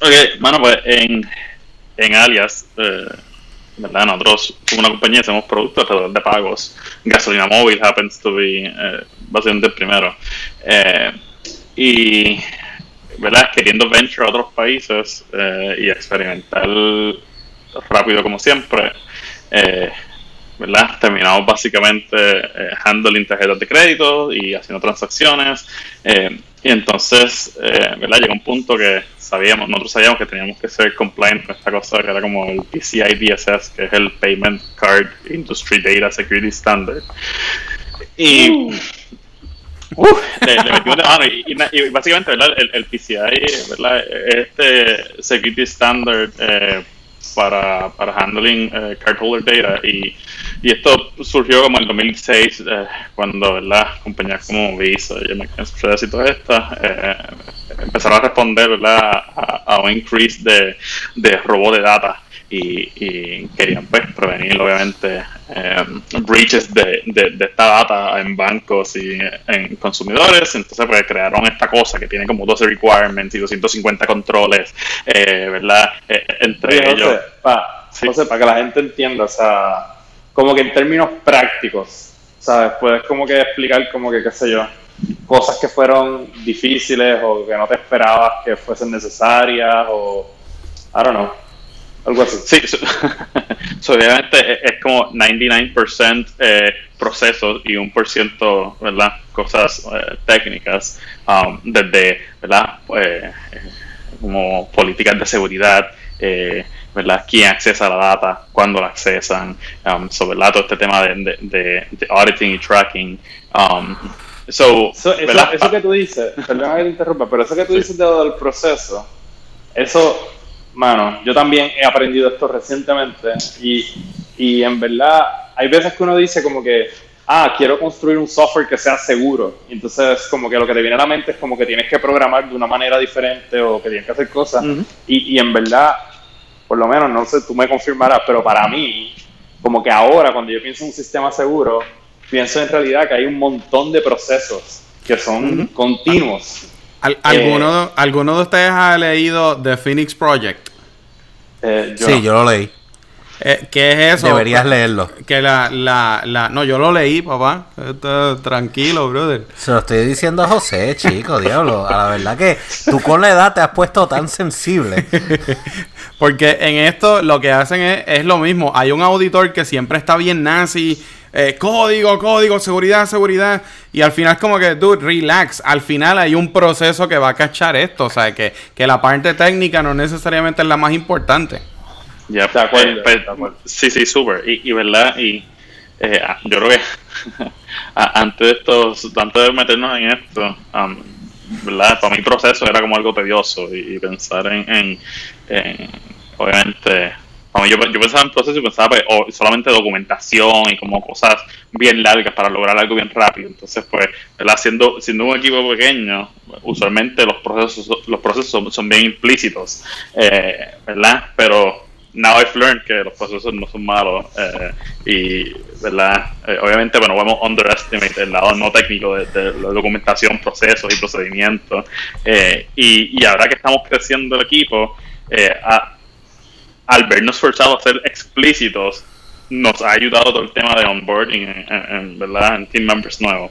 Ok, bueno, pues en, en Alias, eh, ¿verdad? Nosotros, como una compañía, hacemos productos alrededor de pagos. Gasolina móvil happens to be eh, básicamente el primero. Eh, y, ¿verdad? Queriendo venture a otros países eh, y experimentar rápido como siempre, eh, ¿verdad? Terminamos básicamente handling tarjetas de crédito y haciendo transacciones. Y entonces, eh, ¿verdad? Llegó un punto que sabíamos, nosotros sabíamos que teníamos que ser compliant con esta cosa que era como el PCI DSS, que es el Payment Card Industry Data Security Standard. Y Uf, le, le metimos de mano y, y na- y básicamente ¿verdad? El, el PCI ¿verdad? este security standard eh, para, para handling eh, cardholder data y, y esto surgió como en el 2006 eh, cuando ¿verdad? compañías como Visa y American Express y todas estas eh, empezaron a responder ¿verdad? A, a un increase de, de robo de data y, y querían pues prevenir obviamente eh, breaches de, de, de esta data en bancos y en consumidores entonces pues crearon esta cosa que tiene como 12 requirements y 250 controles eh, verdad Eh, entre Oye, ellos José, pa- Sí. Para que la gente entienda, o sea, como que en términos prácticos, ¿sabes? Puedes como que explicar como que, qué sé yo, cosas que fueron difíciles o que no te esperabas que fuesen necesarias o, I don't know, algo así. Sí, so- so, obviamente es, como 99% eh, procesos y un por ciento, ¿verdad? Cosas eh, técnicas, um, desde, ¿verdad? Eh, eh, como políticas de seguridad, eh, ¿verdad? Quién accesa la data, cuándo la accesan, um, so, ¿verdad? Todo este tema de, de, de- de auditing y tracking. Um, so, Eso, eso, eso que tú dices, perdona que te interrumpa, pero eso que tú dices de lo del proceso, eso, mano, yo también he aprendido esto recientemente y, y en verdad hay veces que uno dice como que, ah, quiero construir un software que sea seguro. Entonces como que lo que te viene a la mente es como que tienes que programar de una manera diferente o que tienes que hacer cosas. Ujú. y, y en verdad, por lo menos, no sé, tú me confirmarás, pero para mí, como que ahora cuando yo pienso en un sistema seguro, pienso en realidad que hay un montón de procesos que son continuos. Al- ¿alguno, ¿Alguno de ustedes ha leído The Phoenix Project? Eh, yo sí no. yo lo leí Eh, ¿Qué es eso? deberías leerlo Que la, la, la... No, yo lo leí, papá. Tranquilo, brother. se lo estoy diciendo a José chico diablo a la verdad que tú con la edad te has puesto tan sensible Porque en esto lo que hacen es, es lo mismo. Hay un auditor que siempre está bien nazi. eh, código, código, seguridad, seguridad. Y al final como que, dude, relax. Al final hay un proceso que va a cachar esto. O sea, que, que la parte técnica no necesariamente es la más importante. Ya, De acuerdo, eh, pues, de acuerdo. sí, sí, súper. Y, y verdad, y eh, ah, yo creo que antes de esto, antes de meternos en esto, am, verdad, para mi proceso era como algo tedioso y, y pensar en, en, en, obviamente, para mí yo, yo pensaba en proceso y pensaba pues, o solamente documentación y como cosas bien largas para lograr algo bien rápido. Entonces, pues, ¿verdad? Siendo, siendo un equipo pequeño, usualmente los procesos, los procesos son, son bien implícitos, eh, ¿verdad? Pero now I've learned que los procesos no son malos eh, y verdad Eh, obviamente bueno vamos underestimate el lado no técnico de, de la documentación procesos y procedimientos eh, y, y ahora que estamos creciendo el equipo eh, a- al vernos forzados a ser explícitos nos ha ayudado todo el tema de onboarding en, en- en, verdad en team members nuevos.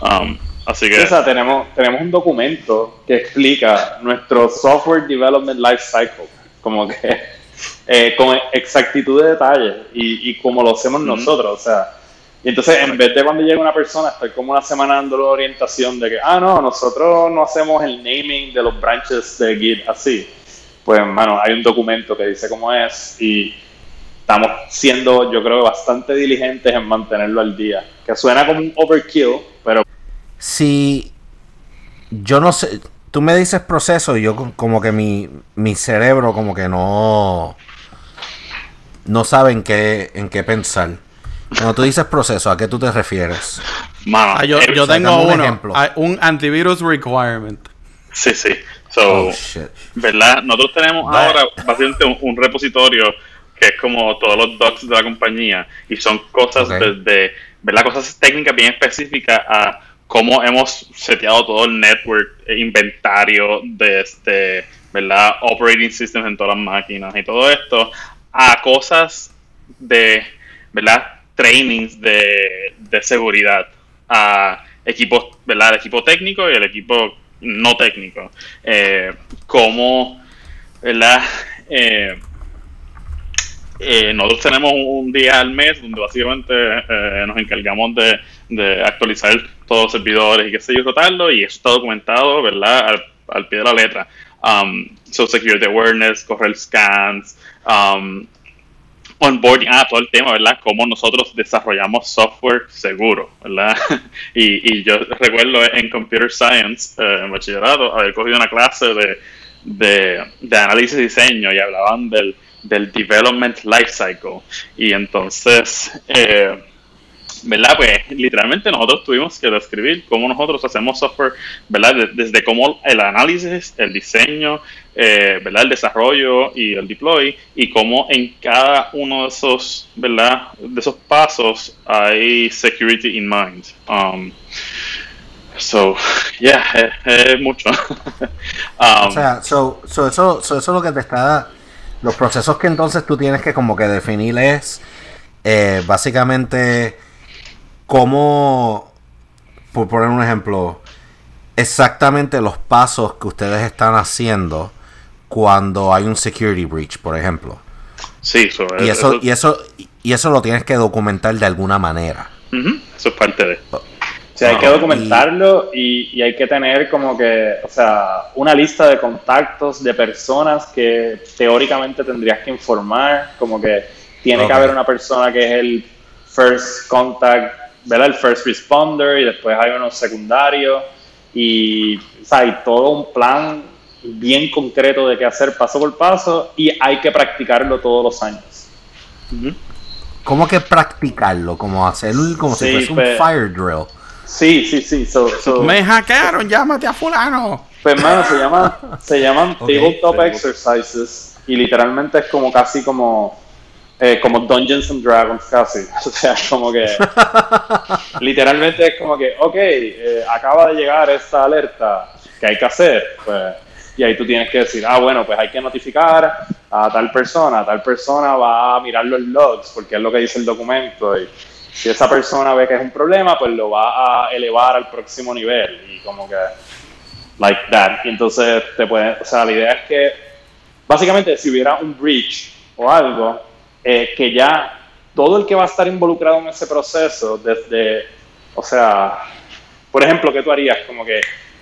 Um, así que sea, tenemos, tenemos un documento que explica nuestro software development life cycle, como que eh, con exactitud de detalle y, y como lo hacemos Ujú. nosotros, o sea. Y entonces, en vez de cuando llega una persona, estar como una semana dándole orientación de que, ah, no, nosotros no hacemos el naming de los branches de Git así. Pues, hermano, hay un documento que dice cómo es y estamos siendo, yo creo, bastante diligentes en mantenerlo al día. Que suena como un overkill, pero Si yo no sé, tú me dices proceso y yo co- como que mi, mi cerebro como que no no sabe en qué, en qué pensar. Cuando tú dices proceso, ¿a qué tú te refieres? mano, Ah, yo, tengo un uno. ejemplo. Un antivirus requirement. sí sí so Oh, shit. ¿verdad? Nosotros tenemos ahora básicamente un, un repositorio que es como todos los docs de la compañía y son cosas Ok. desde, ¿verdad? Cosas técnicas bien específicas a cómo hemos seteado todo el network, eh, inventario de este, ¿verdad? Operating systems en todas las máquinas y todo esto a cosas de, ¿verdad? Trainings de, de seguridad a equipos, ¿verdad? El equipo técnico y el equipo no técnico. Eh, cómo, ¿verdad? Eh, eh, nosotros tenemos un día al mes donde básicamente eh, nos encargamos de, de actualizar todos los servidores y qué sé yo, tratarlo, y eso está documentado, ¿verdad? Al, al pie de la letra. Um, so security awareness, correr scans, um, onboarding, ah, todo el tema, ¿verdad? Cómo nosotros desarrollamos software seguro, ¿verdad? y, y yo recuerdo en Computer Science, eh, en bachillerato, haber cogido una clase de, de, de análisis y diseño y hablaban del, del development life cycle. Y entonces, eh, ¿verdad? Pues literalmente nosotros tuvimos que describir cómo nosotros hacemos software, ¿verdad? De- desde cómo el análisis, el diseño, eh, ¿verdad? El desarrollo y el deploy y cómo en cada uno de esos, ¿verdad? De esos pasos hay security in mind. Um, so, yeah, es, mucho. Um, O sea, so, so eso, so eso es lo que te está... Los procesos que entonces tú tienes que como que definir es eh, básicamente cómo, por poner un ejemplo, exactamente los pasos que ustedes están haciendo cuando hay un security breach, por ejemplo. sí, so, Y eso, eso- y eso, y eso lo tienes que documentar de alguna manera. Eso es parte de... O sea, hay que documentarlo y, y hay que tener como que, o sea, una lista de contactos de personas que teóricamente tendrías que informar, como que tiene que haber una persona que es el first contact, ¿verdad? El first responder y después hay unos secundarios y, o sea, hay todo un plan bien concreto de qué hacer paso por paso y hay que practicarlo todos los años. ¿Cómo que practicarlo? Como hacer como si fuese un fire drill. Sí, sí, sí. So, so- Me hackearon, llámate a fulano. Pues hermano, se llaman, se llaman tabletop exercises y literalmente es como casi como eh, como Dungeons and Dragons casi. O sea, como que literalmente es como que, ok, eh, acaba de llegar esta alerta, ¿qué hay que hacer? Pues, y ahí tú tienes que decir, ah, bueno, pues hay que notificar a tal persona, tal persona va a mirar los logs porque es lo que dice el documento y si esa persona ve que es un problema, pues lo va a elevar al próximo nivel y como que like that. Y entonces te pueden, o sea, la idea es que básicamente si hubiera un breach o algo, eh, que ya todo el que va a estar involucrado en ese proceso, desde, o sea, por ejemplo, ¿qué tú harías? Como que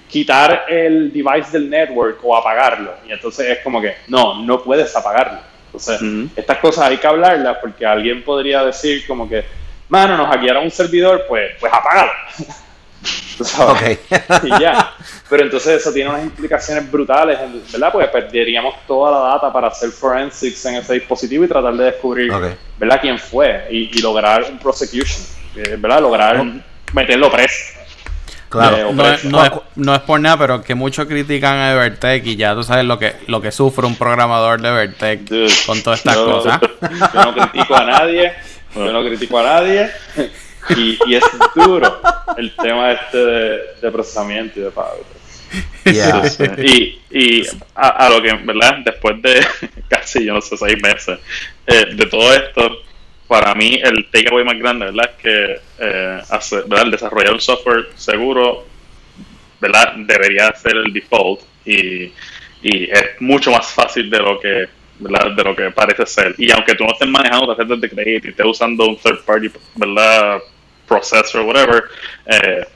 quitar el device del network o apagarlo. Y entonces es como que, no, no puedes apagarlo. Entonces, estas cosas hay que hablarlas porque alguien podría decir como que, mano, nos hackearon un servidor, pues, pues apágalo. Okay. y ya. Pero entonces eso tiene unas implicaciones brutales, ¿verdad? Porque perderíamos toda la data para hacer forensics en ese dispositivo y tratar de descubrir, ¿verdad? Quién fue y, lograr un prosecution, eh, ¿verdad? Lograr meterlo preso. Claro, no, es, no, es, por nada, pero que muchos critican a Evertech y ya tú sabes lo que, lo que sufre un programador de Evertech con todas estas cosas. Yo no critico a nadie, yo no critico a nadie. Y, y es duro el tema este de, procesamiento y de pago. Y, y a, lo que, ¿verdad? Después de casi, yo no sé, seis meses eh, de todo esto, para mí el takeaway más grande, ¿verdad? Es que eh, ¿verdad? el desarrollar un software seguro, ¿verdad? Debería ser el default y, y es mucho más fácil de lo que ¿verdad? de lo que parece ser. Y aunque tú no estés manejando tarjetas de crédito y estés usando un third party, ¿verdad? Processor, whatever, eh,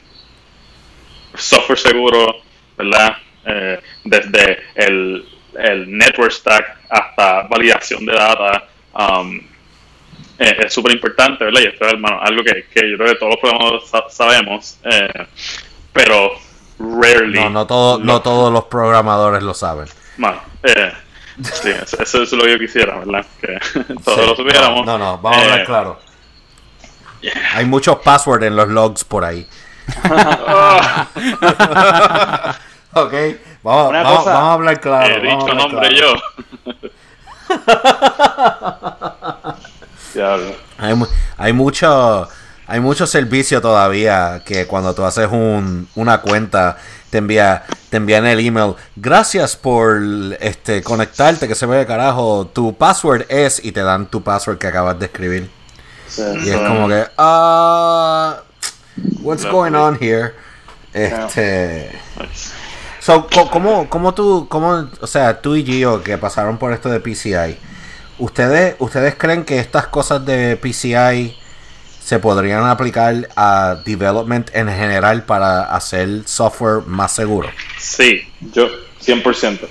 software seguro, ¿verdad? Eh, desde el, el, network stack hasta validación de data, um, eh, es súper importante, ¿verdad? Y esto es algo que, que, yo creo que todos los programadores sabemos, pero rarely. No, no, todo, no todos los programadores lo saben. Bueno, sí, eso, es lo que yo quisiera, ¿verdad? Que todos lo supiéramos. No, no, vamos a hablar claro. Hay muchos passwords en los logs por ahí. ok, vamos, vamos, a hablar claro. He dicho nombre yo. hay, hay mucho hay mucho servicio todavía que cuando tú haces un, una cuenta te envía te envían el email gracias por este conectarte que se ve de carajo tu password es y te dan tu password que acabas de escribir y es como que, ah, what's going on here? Este. So, ¿cómo, cómo tú, cómo, o sea, tú y Gio que pasaron por esto de PCI, ¿ustedes, ¿ustedes creen que estas cosas de PCI se podrían aplicar a development en general para hacer software más seguro? Sí, yo 100%.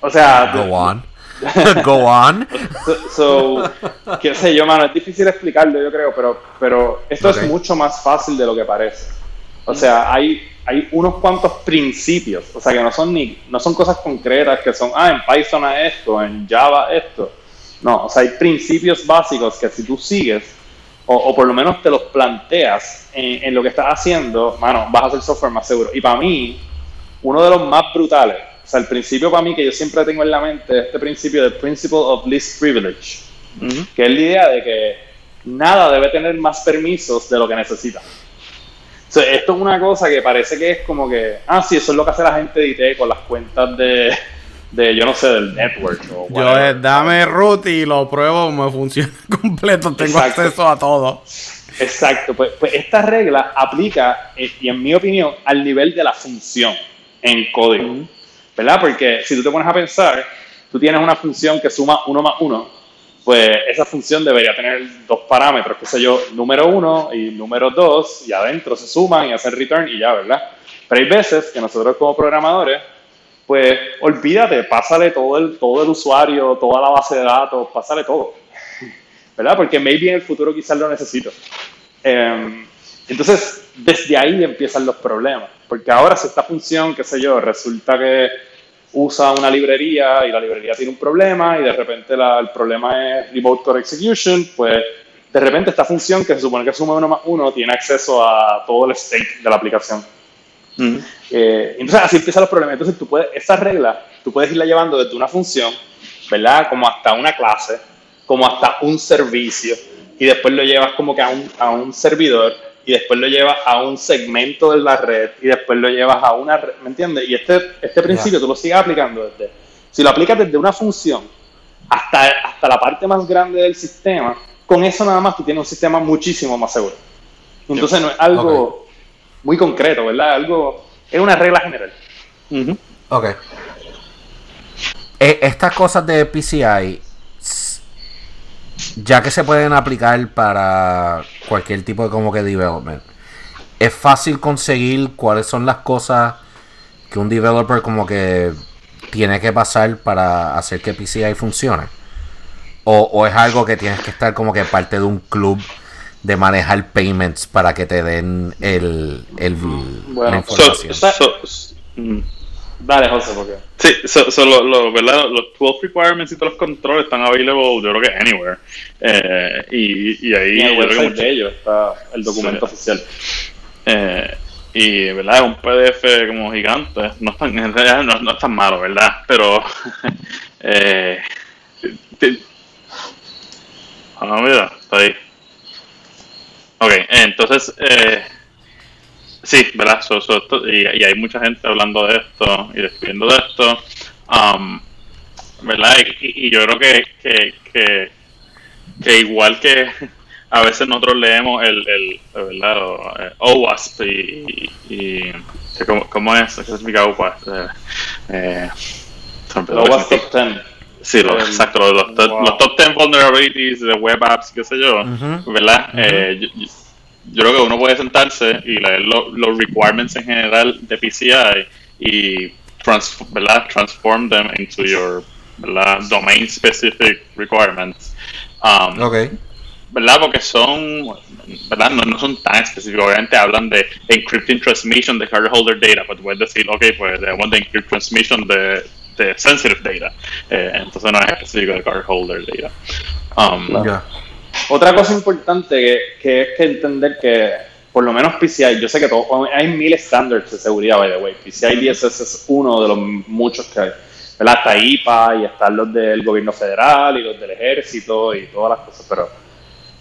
O sea, go on. Go on. So, qué sé yo, mano, es difícil explicarlo, yo creo, pero, pero esto es mucho más fácil de lo que parece. O sea, hay, hay unos cuantos principios, o sea, que no son ni no son cosas concretas que son, ah, en Python a esto, en Java esto. No, o sea, hay principios básicos que si tú sigues, o, o por lo menos te los planteas en, en lo que estás haciendo, mano, vas a hacer software más seguro. Y para mí, uno de los más brutales o sea, el principio para mí que yo siempre tengo en la mente es este principio del Principle of Least Privilege, que es la idea de que nada debe tener más permisos de lo que necesita. O sea, esto es una cosa que parece que es como que, ah, sí, eso es lo que hace la gente de IT con las cuentas de, de yo no sé, del network. O yo eh, dame root y lo pruebo, me funciona completo, tengo acceso a todo. Exacto, pues, pues esta regla aplica, eh, y en mi opinión, al nivel de la función en código. ¿Verdad? Porque si tú te pones a pensar, tú tienes una función que suma 1 más 1, pues esa función debería tener dos parámetros, qué sé yo, número 1 y número 2, y adentro se suman y hacen return y ya, ¿verdad? Pero hay veces que nosotros como programadores, pues olvídate, pásale todo el, todo el usuario, toda la base de datos, pásale todo, ¿verdad? Porque maybe en el futuro quizás lo necesito. Em, entonces, desde ahí empiezan los problemas. Porque ahora si esta función, qué sé yo, resulta que usa una librería y la librería tiene un problema y de repente el problema es remote core execution, pues de repente esta función que se supone que suma uno más uno tiene acceso a todo el state de la aplicación. Mm. Eh, entonces así empiezan los problemas. Entonces tú puedes, esta regla, tú puedes irla llevando desde una función, ¿verdad? Como hasta una clase, como hasta un servicio, y después lo llevas como que a un, a un servidor, y después lo llevas a un segmento de la red y después lo llevas a una red, ¿me entiendes? Y este, este principio tú lo sigues aplicando desde, si lo aplicas desde una función hasta, hasta la parte más grande del sistema, con eso nada más tú tienes un sistema muchísimo más seguro. Entonces no es algo muy concreto, ¿verdad? Algo, es una regla general. Ok. E, estas cosas de PCI ya que se pueden aplicar para cualquier tipo de como que development, es fácil conseguir cuáles son las cosas que un developer como que tiene que pasar para hacer que PCI funcione. O, o es algo que tienes que estar como que parte de un club de manejar payments para que te den el, el Bueno, la So, información. so- mm. Dale, José, porque. Sí, so, so lo, lo- ¿verdad? los 12 requirements y todos los controles están available, yo creo que anywhere. Eh, y, y ahí yo creo que mucho- de ellos está el documento Sí. oficial. Eh, y, ¿verdad? Es un PDF como gigante. No es tan, en realidad no, no es tan malo, ¿verdad? Pero. eh, ah, mira, está ahí. Ok, entonces. Eh, sí, ¿verdad? So- so esto- y, y hay mucha gente hablando de esto y describiendo de esto. Um, ¿Verdad? Y, y- yo creo que, que, que, que igual que a veces nosotros leemos el, el ¿verdad? O, eh, OWASP y, y, ¿cómo, cómo es? ¿Qué significa OWASP? Eh, eh, top 10. Sí, lo- El- exacto, los, los top- Wow. los top 10 vulnerabilities de web apps, qué sé yo. ¿verdad? Ujú. Eh, yo, yo- creo que uno puede sentarse y leer lo- los requirements en general de PCI y trans, ¿verdad? transform them into your ¿verdad? domain specific requirements. Um. ¿verdad? Porque son, ¿verdad? No, no son tan específicos. Obviamente hablan de encrypting transmission de cardholder data, pero puedes decir, ok, pues they want the encrypt transmission de, de sensitive data. Eh, entonces no es específico de cardholder data. Um. Otra cosa importante que, que es que entender que, por lo menos PCI, yo sé que todo, hay mil estándares de seguridad, by the way. PCI DSS es uno de los muchos que hay. ¿verdad? Está IPA y están los del gobierno federal y los del ejército y todas las cosas, pero,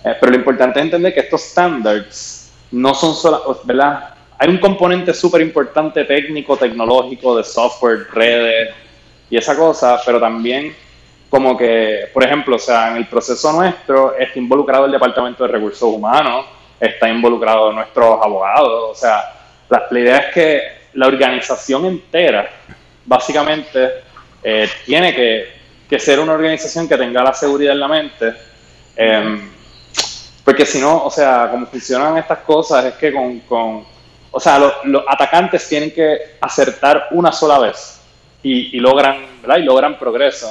eh, pero lo importante es entender que estos standards no son solo, ¿verdad? Hay un componente súper importante técnico, tecnológico, de software, redes y esa cosa, pero también como que, por ejemplo, o sea, en el proceso nuestro está involucrado el Departamento de Recursos Humanos, está involucrado nuestros abogados, o sea, la, la idea es que la organización entera, básicamente, eh, tiene que, que ser una organización que tenga la seguridad en la mente, em, porque si no, o sea, como funcionan estas cosas es que con, con o sea, lo- los atacantes tienen que acertar una sola vez y, y logran, ¿verdad? Y logran progreso.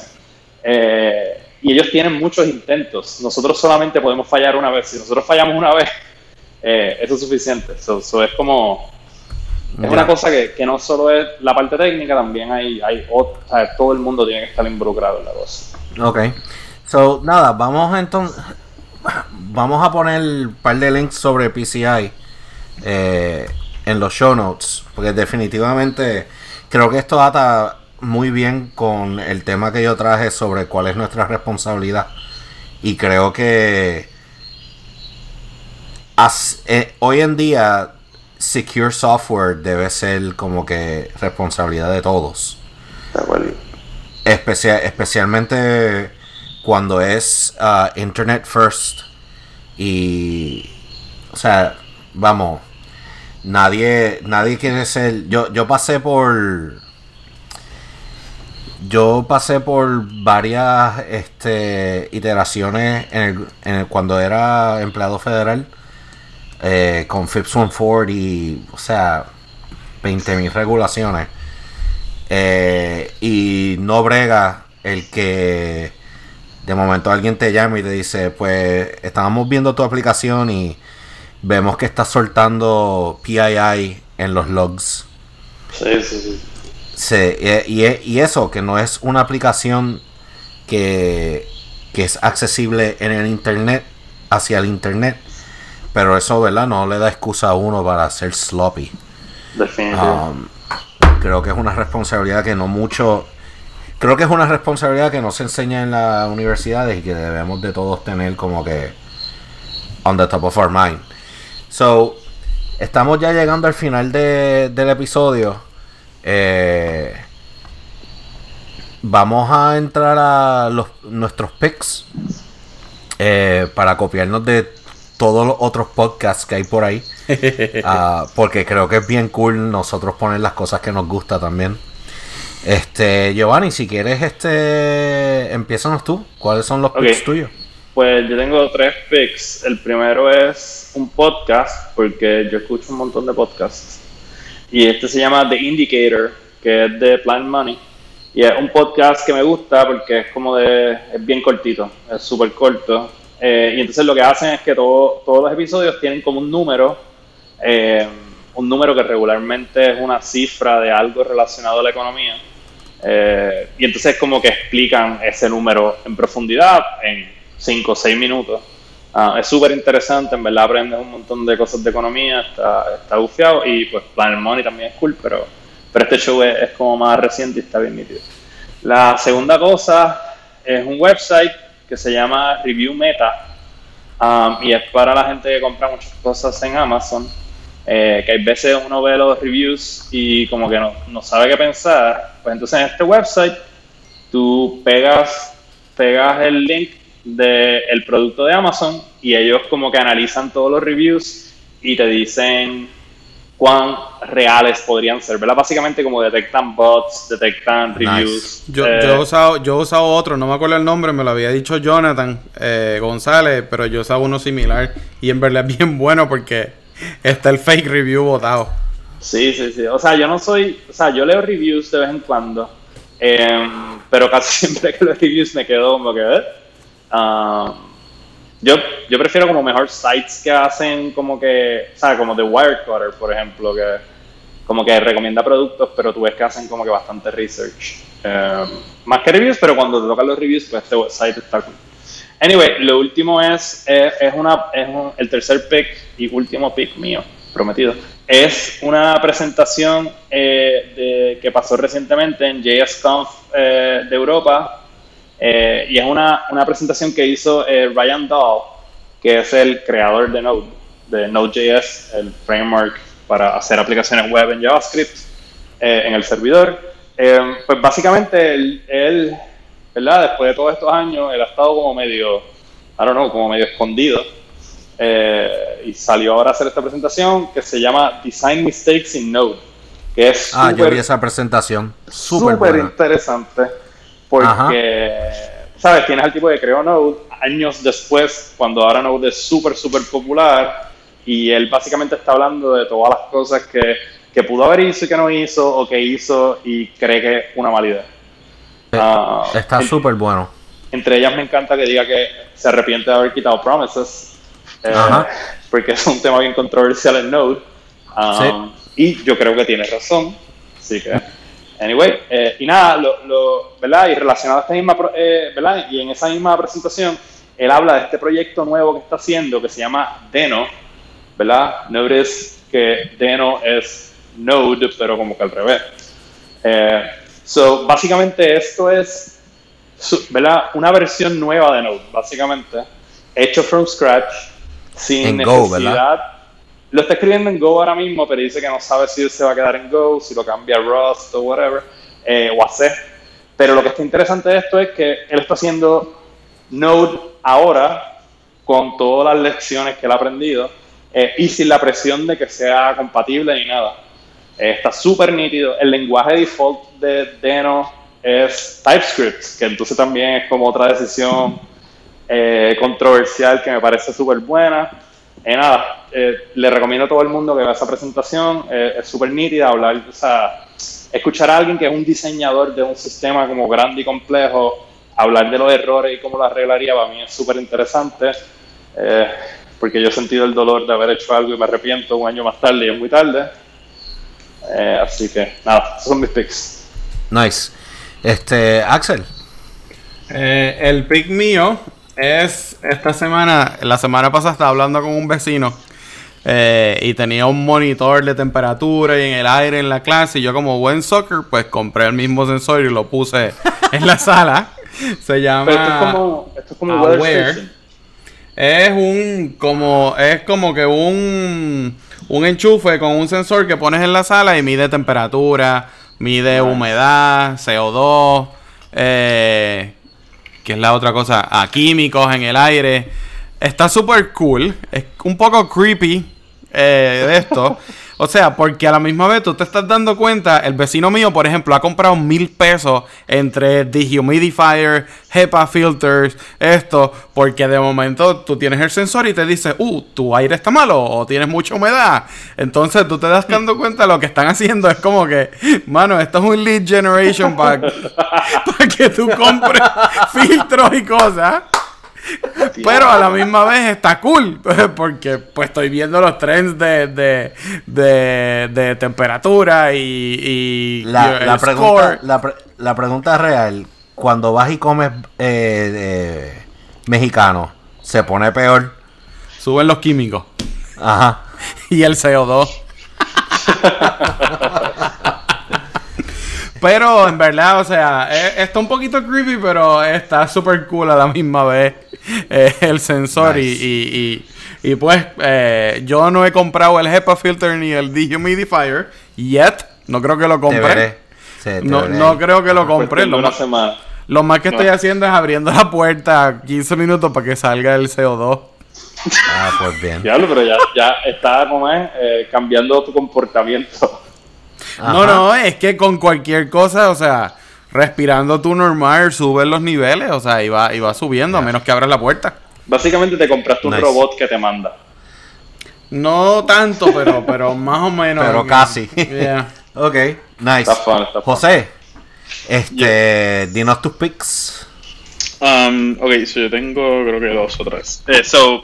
Eh, y ellos tienen muchos intentos. Nosotros solamente podemos fallar una vez. Si nosotros fallamos una vez, eh, eso es suficiente. So- so es como. Es una cosa que, que no solo es la parte técnica, también hay, hay todo el mundo tiene que estar involucrado en la cosa. Ok. So, nada, vamos entonces. Vamos a poner un par de links sobre PCI eh, en los show notes. Porque definitivamente creo que esto ata muy bien con el tema que yo traje sobre cuál es nuestra responsabilidad. Y creo que as- eh, hoy en día secure software debe ser como que responsabilidad de todos. Especia- especialmente cuando es ah, internet first y o sea vamos nadie nadie quiere ser yo yo pasé por yo pasé por varias este iteraciones en el, en el- cuando era empleado federal eh, con FIPS 140 y o sea 20.000 regulaciones eh, y no brega el que de momento alguien te llama y te dice, pues estábamos viendo tu aplicación y vemos que estás soltando PII en los logs. Sí, sí, sí. Sí, y, y- y eso, que no es una aplicación que, que es accesible en el internet, hacia el internet, pero eso, ¿verdad? No le da excusa a uno para ser sloppy. Definitivamente. Um, creo que es una responsabilidad que no mucho. Creo que es una responsabilidad que no se enseña en las universidades y que debemos de todos tener como que on the top of our mind. So, estamos ya llegando al final de- del episodio. Eh, vamos a entrar a los, nuestros picks eh, para copiarnos de todos los otros podcasts que hay por ahí. Ah, porque creo que es bien cool nosotros poner las cosas que nos gusta también. Este, Giovanni, si quieres, este, empiézanos tú. ¿Cuáles son los Ok. picks tuyos? Pues yo tengo tres picks. El primero es un podcast, porque yo escucho un montón de podcasts. Y este se llama The Indicator, que es de Plan Money. Y es un podcast que me gusta porque es como de. es bien cortito, es súper corto. Eh, y entonces lo que hacen es que todo, todos los episodios tienen como un número. Eh, un número que regularmente es una cifra de algo relacionado a la economía. Eh, y entonces como que explican ese número en profundidad en 5 o 6 minutos. Ah, es súper interesante, en verdad aprendes un montón de cosas de economía, está, está bufiado y pues Planet Money también es cool, pero, pero este show es, como más reciente y está bien nítido. La segunda cosa es un website que se llama Review Meta um, y es para la gente que compra muchas cosas en Amazon eh, que hay veces uno ve los reviews y como que no, no sabe qué pensar, pues entonces en este website tú pegas, pegas el link del producto de Amazon y ellos como que analizan todos los reviews y te dicen cuán reales podrían ser, ¿verdad? Básicamente como detectan bots, detectan reviews. Yo, yo, he eh, usado, yo he usado otro, no me acuerdo el nombre, me lo había dicho Jonathan eh, González, pero yo usaba uno similar y en verdad es bien bueno porque Está el fake review botado. Sí, sí, sí. O sea, yo no soy. O sea, yo leo reviews de vez en cuando. Em, pero casi siempre que los reviews me quedo como que. ¿Eh? Um, yo, yo prefiero como mejor sites que hacen como que. O sea, como The Wirecutter, por ejemplo, que como que recomienda productos, pero tú ves que hacen como que bastante research. Em, más que reviews, pero cuando te tocan los reviews, pues este website está cool. Anyway, lo último es, es, una, es el tercer pick y último pick mío, prometido. Es una presentación eh, que pasó recientemente en JSConf eh, de Europa eh, y es una, una, presentación que hizo Ryan Dahl, que es el creador de Node, de Node.js, el framework para hacer aplicaciones web en JavaScript en el servidor. pues básicamente él ¿verdad? Después de todos estos años, él ha estado como medio, I don't know, como medio escondido. Eh, y salió ahora a hacer esta presentación que se llama Design Mistakes in Node. Que es ah, yo vi esa presentación. Súper interesante. Porque, ¿sabes? Tienes al tipo que creó Node años después, cuando ahora Node es súper, súper popular. Y él básicamente está hablando de todas las cosas que, que pudo haber hecho y que no hizo, o que hizo y cree que es una mala idea. Ah, está súper bueno. Entre ellas me encanta que diga que se arrepiente de haber quitado Promises, eh, porque es un tema bien controversial en Node. Um, y yo creo que tiene razón. Así que, anyway, eh, y nada, lo, ¿verdad? Y relacionado a esta misma, eh, ¿verdad? Y en esa misma presentación, él habla de este proyecto nuevo que está haciendo que se llama Deno, ¿verdad? Notice que Deno es Node, pero como que al revés. So, básicamente esto es ¿verdad? una versión nueva de Node, básicamente, hecho from scratch, sin necesidad. Lo está escribiendo en Go ahora mismo, pero dice que no sabe si se va a quedar en Go, si lo cambia a Rust o whatever, eh, o a C. Pero lo que está interesante de esto es que él está haciendo Node ahora con todas las lecciones que él ha aprendido eh, y sin la presión de que sea compatible ni nada. Eh, está súper nítido. El lenguaje default de Deno es TypeScript, que entonces también es como otra decisión controversial que me parece súper buena. Y nada, eh, le recomiendo a todo el mundo que vea esa presentación. es súper nítida hablar, o sea, escuchar a alguien que es un diseñador de un sistema como grande y complejo, hablar de los errores y cómo lo arreglaría, para mí es súper interesante. porque yo he sentido el dolor de haber hecho algo y me arrepiento un año más tarde y es muy tarde. Eh, así que nada, esos son mis picks. Nice. Este, Axel. Eh, el pick mío es esta semana, la semana pasada estaba hablando con un vecino eh, y tenía un monitor de temperatura y en el aire en la clase y yo como buen soccer pues compré el mismo sensor y lo puse en la sala. Se llama esto es como, esto es como Aware. Es un como es como que un un enchufe con un sensor que pones en la sala y mide temperatura, mide humedad, CO2, eh, que es la otra cosa, a químicos en el aire. Está súper cool, es un poco creepy eh, de esto. O sea, porque a la misma vez tú te estás dando cuenta, el vecino mío, por ejemplo, ha comprado mil pesos entre dehumidifier, HEPA filters, esto, porque de momento tú tienes el sensor y te dice, uh, tu aire está malo o tienes mucha humedad. Entonces tú te das dando cuenta, lo que están haciendo es como que, mano, esto es un lead generation para que tú compres filtros y cosas. Pero a la misma vez está cool, porque pues estoy viendo los trends de, de, de, de temperatura y, y La, pregunta, la, pre- la pregunta real, cuando vas y comes eh, eh, mexicano, ¿se pone peor? Suben los químicos Ajá. y el CO2. Pero en verdad, o sea, eh, está un poquito creepy, pero está súper cool a la misma vez eh, el sensor. y- Nice. Y, y, y, pues eh, yo no he comprado el HEPA filter ni el dehumidifier yet. No creo que lo Te veré. compré. Sí, te No, veré no creo que lo compré. Lo una más, semana. lo más que estoy haciendo es abriendo la puerta 15 minutos para que salga el CO2. Ah, pues bien. Diablo, pero ya, ya está como es, eh, cambiando tu comportamiento. No, no, es que con cualquier cosa, o sea, respirando tu normal, suben los niveles, o sea, y va, y va subiendo, a menos que abras la puerta. Básicamente te compraste un Nice. robot que te manda. No tanto, pero, pero más o menos. Pero casi. Yeah. Ok, nice. Está fun, está fun. José, este, dinos tus picks. Um, ok, so yo tengo creo que dos o tres. Eh, so,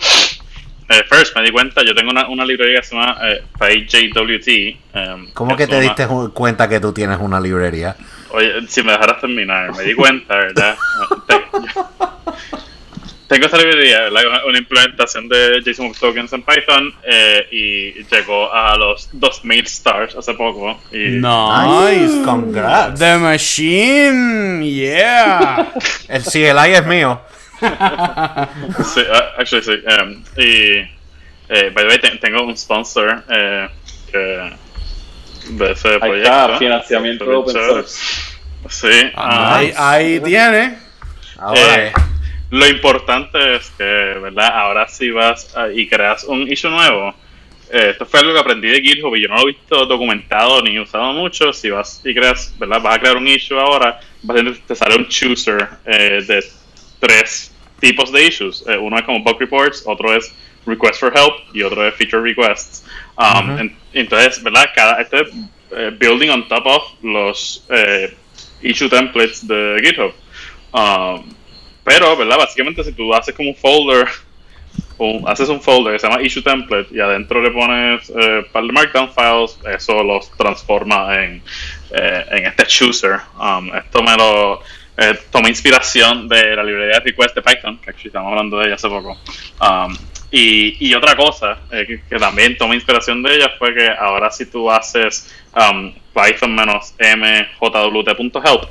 eh, first, me di cuenta, yo tengo una, una librería que se llama eh, PageJWT. um, ¿Cómo que te diste cuenta que tú tienes una librería? Oye, si me dejaras terminar, me di cuenta, ¿verdad? Te- Tengo esta librería, ¿verdad? Una, una implementación de JSON Web Tokens en Python eh, y llegó a los 2000 stars hace poco. Y, Nice. Congrats. The Machine, yeah. El CLI es mío. Sí, ah, actually sí. Um, y, eh, by the way, te- tengo un sponsor eh, que, de ese Ahí proyecto. está, financiamiento open source. Sí. ah, ahí, ahí tiene. Ahora Eh, Lo importante es que, ¿verdad? Ahora si vas ah, y creas un issue nuevo, eh, esto fue algo que aprendí de GitHub y yo no lo he visto documentado ni usado mucho. Si vas y creas, ¿verdad? Vas a crear un issue ahora, básicamente te sale un chooser eh, de tres tipos de issues. Eh, uno es como bug reports, otro es request for help y otro es feature requests. Um, en- entonces, ¿verdad? Cada, este es eh, building on top of los eh, issue templates de GitHub. Um, pero, ¿verdad? Básicamente si tú haces como un folder, un- haces un folder que se llama issue template y adentro le pones eh, un par de markdown files, eso los transforma en, eh, en este chooser. Um, esto me lo eh, tomé inspiración de la librería de request de Python, que actually estamos hablando de ella hace poco. Um, y, y otra cosa eh, que, también tomé inspiración de ella fue que ahora si tú haces um, python-mjwt.help,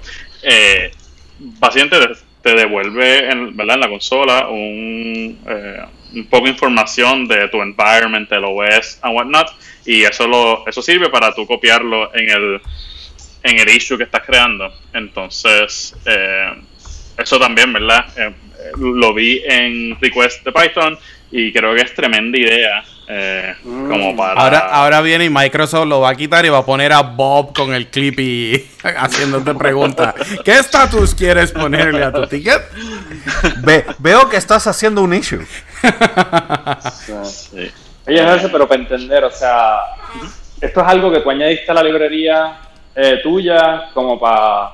eh, básicamente te, devuelve en, ¿verdad? en la consola un, eh, poco de información de tu environment, el OS and whatnot, y eso lo, eso sirve para tú copiarlo en el en el issue que estás creando. Entonces, eh, eso también, ¿verdad? Lo vi en request de Python y creo que es tremenda idea. eh, como para Ahora, ahora viene y Microsoft lo va a quitar y va a poner a Bob con el clip y haciéndote preguntas. ¿Qué estatus quieres ponerle a tu ticket? ve- veo que estás haciendo un issue. Sí. Oye, José, pero para entender, o sea, esto es algo que tú añadiste a la librería eh, tuya como para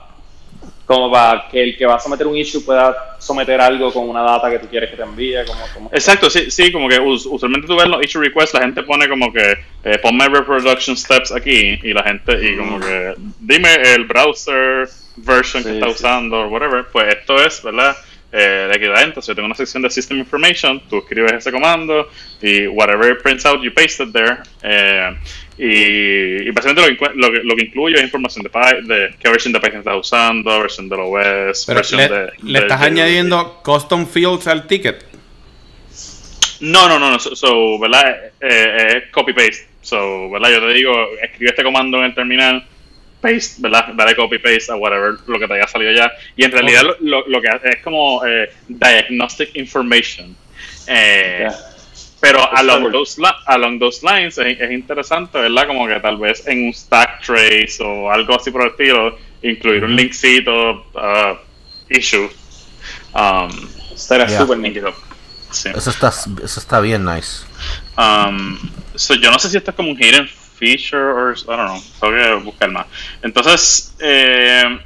como para que el que va a someter un issue pueda someter algo con una data que tú quieres que te envíe, como, como Exacto, sí, sí, como que us- usualmente tú ves los issue requests, la gente pone como que eh, ponme reproduction steps aquí y la gente, y como que dime el browser version que está sí. usando o whatever, pues esto es, ¿verdad? Eh, el equivalente, si yo tengo una sección de system information, tú escribes ese comando y whatever prints out, you paste it there. eh, y, y básicamente lo que, lo, que, lo que incluye es información de, de qué versión de Python estás usando, versión del OS, Pero versión le, de... le estás de- añadiendo custom fields al ticket. No, no, no, no. So, so, ¿verdad? Eh, eh, copy-paste. So, ¿verdad? Yo te digo, escribe este comando en el terminal, paste, ¿verdad? Dale copy-paste a whatever, lo que te haya salido ya. Y en realidad lo, lo- lo que hace es como eh, diagnostic information. Eh, Ya. Pero along those, along those lines es, es interesante, ¿verdad? Como que tal vez en un stack trace o algo así por el estilo, incluir un linkcito, uh, issue. Um, Estaría Yeah. súper nítido. Sí. Eso está, eso está bien nice. Um, so yo no sé si esto es como un hidden feature o I don't know, tengo que buscar más. Entonces, eh,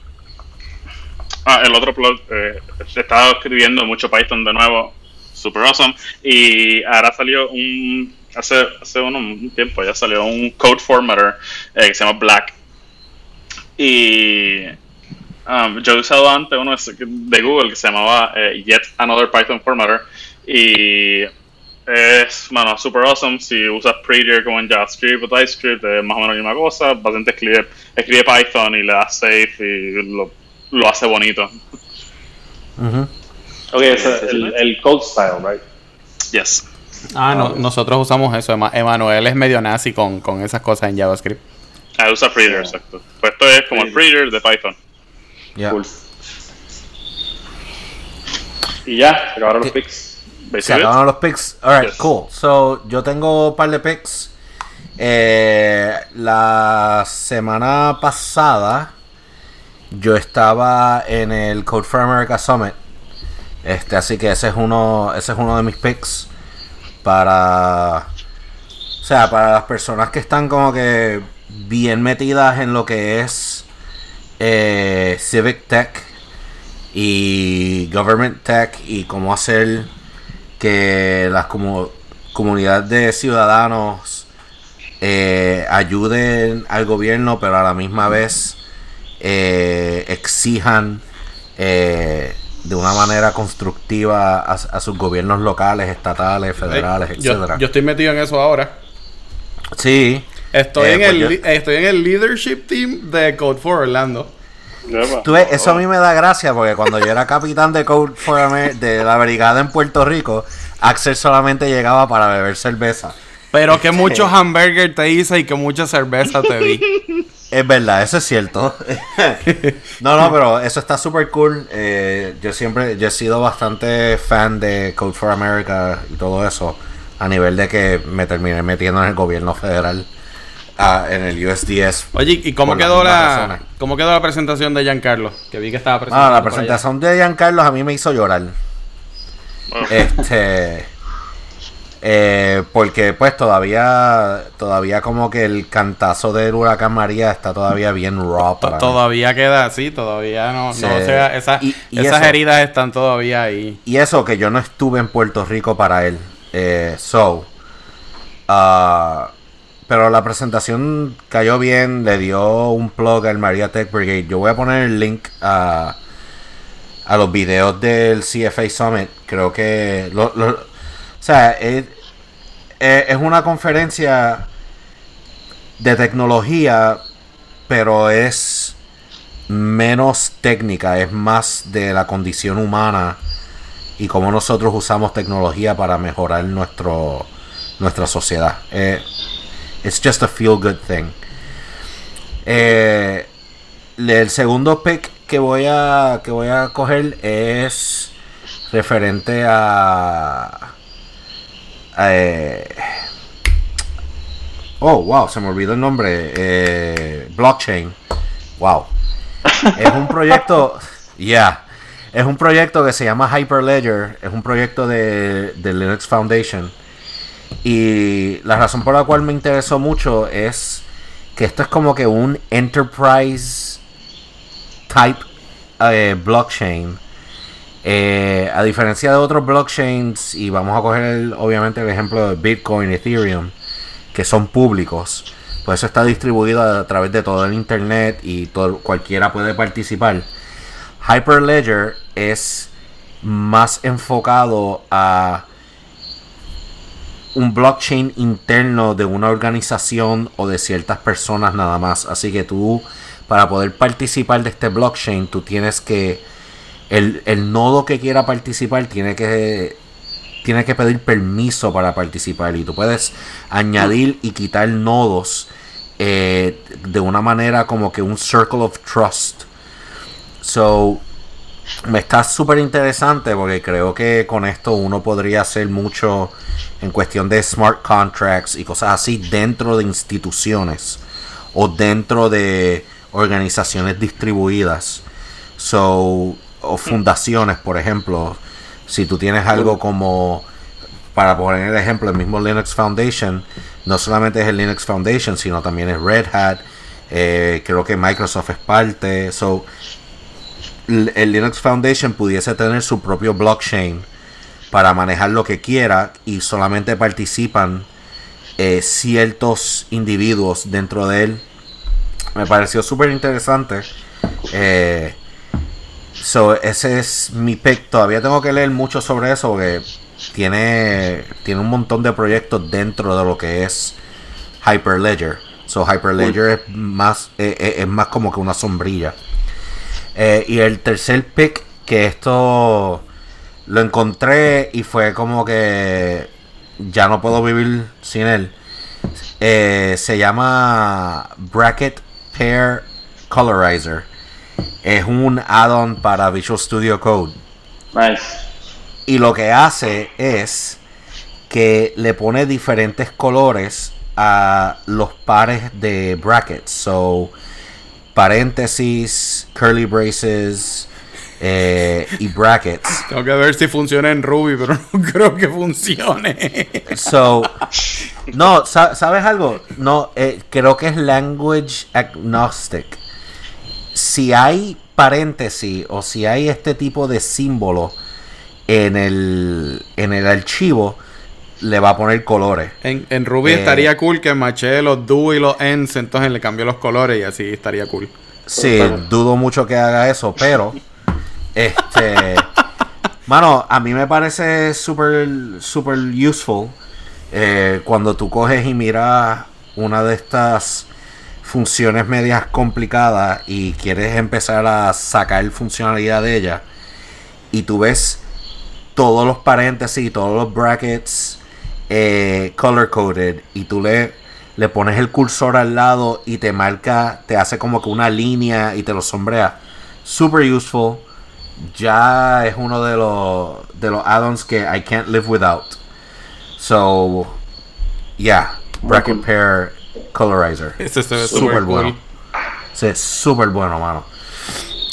ah, el otro plot, eh, he estado escribiendo mucho Python de nuevo, super awesome, y ahora salió un, hace, hace un, tiempo ya salió un code formatter eh, que se llama Black. Y um, yo he usado antes uno de Google que se llamaba eh, Yet Another Python Formatter. Y es, mano, super awesome. Si usas Prettier como en JavaScript o TypeScript, es más o menos la misma cosa. Básicamente escribe, escribe Python y le das save y lo, lo hace bonito. Ok, ese es el, el code style, right? Yes. Ah, no, nosotros usamos eso. Ema- Emanuel es medio nazi con, con esas cosas en JavaScript. Ah, usa Prettier, exacto. Pues esto es como el Prettier de Python. Cool. Y ya, se acabaron los picks. Se acabaron los picks. Alright, Yes. cool. So, yo tengo un par de picks. Eh, la semana pasada yo estaba en el Code for America Summit. Este, así que ese es uno, ese es uno de mis picks para o sea, para las personas que están como que bien metidas en lo que es eh, Civic Tech y Government Tech y cómo hacer que las comu- comunidades de ciudadanos eh, ayuden al gobierno, pero a la misma vez eh, exijan de una manera constructiva a, a sus gobiernos locales, estatales, federales, yo, etcétera. yo estoy metido en eso ahora. Sí. Estoy, Eh, en pues el, yo- estoy en el leadership team de Code for Orlando. Tú ves, eso a mí me da gracia porque cuando yo era capitán de Code for Amer- de la brigada en Puerto Rico, Axel solamente llegaba para beber cerveza. Pero que muchos hamburgers te hice y que mucha cerveza te di. Es verdad, eso es cierto. no, no, pero eso está súper cool. Eh, yo siempre, yo he sido bastante fan de Code for America y todo eso, a nivel de que me terminé metiendo en el gobierno federal, ah, en el USDS. Oye, ¿y cómo quedó la razones. cómo quedó la presentación de Giancarlo? Que vi que estaba presentando. Ah, la presentación de Giancarlo a mí me hizo llorar. Este. Eh, porque pues todavía todavía como que el cantazo del huracán María está todavía bien raw mí. Todavía queda así, todavía no, Sí. no o sea, esa- Y- y esas eso. heridas están todavía ahí. Y eso que yo no estuve en Puerto Rico para él. Eh, so. ah, pero la presentación cayó bien. Le dio un plug al María Tech Brigade. Yo voy a poner el link a, a los videos del CFA Summit. Creo que. lo- lo- o sea, es, es- una conferencia de tecnología. Pero es menos técnica. Es más de la condición humana y cómo nosotros usamos tecnología para mejorar nuestro nuestra sociedad. Eh, it's just a feel good thing. Eh, el segundo pick que voy a que voy a coger es referente a, eh, oh wow se me olvidó el nombre eh, blockchain wow es un proyecto ya es un proyecto que se llama Hyperledger. Es un proyecto de, de Linux Foundation. Y la razón por la cual me interesó mucho es que esto es como que un enterprise type eh, blockchain. Eh, a diferencia de otros blockchains, y vamos a coger obviamente el ejemplo de Bitcoin, Ethereum, que son públicos, pues eso está distribuido a, través de todo el internet y todo, cualquiera puede participar. Hyperledger es más enfocado a un blockchain interno de una organización o de ciertas personas nada más. Así que tú, para poder participar de este blockchain, tú tienes que. El, el nodo que quiera participar tiene que. Tiene que pedir permiso para participar. Y tú puedes añadir y quitar nodos eh, de una manera como que un circle of trust. So, me está súper interesante porque creo que con esto uno podría hacer mucho en cuestión de smart contracts y cosas así dentro de instituciones o dentro de organizaciones distribuidas. So, o fundaciones, por ejemplo. Si tú tienes algo como, para poner el ejemplo, el mismo Linux Foundation, no solamente es el Linux Foundation, sino también es Red Hat. eh, creo que Microsoft es parte. So, el Linux Foundation pudiese tener su propio blockchain para manejar lo que quiera y solamente participan eh, ciertos individuos dentro de él. Me pareció súper interesante. Eh, so, ese es mi pick. Todavía tengo que leer mucho sobre eso porque tiene, tiene un montón de proyectos dentro de lo que es Hyperledger. So, Hyperledger es más, eh, eh, es más como que una sombrilla. Eh, y el tercer pick, que esto lo encontré y fue como que ya no puedo vivir sin él. Eh, se llama Bracket Pair Colorizer. Es un add-on para Visual Studio Code. Nice. Y lo que hace es que le pone diferentes colores a los pares de brackets. So, paréntesis, curly braces eh, y brackets. Tengo que ver si funciona en Ruby, pero no creo que funcione. So, no, sa- ¿sabes algo? No, eh, creo que es language agnostic. Si hay paréntesis o si hay este tipo de símbolo en el, en el archivo, le va a poner colores. En, en Ruby Eh. estaría cool que maché los do y los ends, entonces le cambió los colores y así estaría cool. Sí, dudo mucho que haga eso, pero este mano, a mí me parece súper super useful eh, cuando tú coges y miras una de estas funciones medias complicadas y quieres empezar a sacar funcionalidad de ella y tú ves todos los paréntesis y todos los brackets eh, color coded y tú le, le pones el cursor al lado y te marca, te hace como que una línea y te lo sombrea. Super useful. Ya es uno de los de los add-ons que I can't live without. So, yeah, bracket cool. pair colorizer. Ese se ve Súper bueno. Sí, es súper bueno, mano.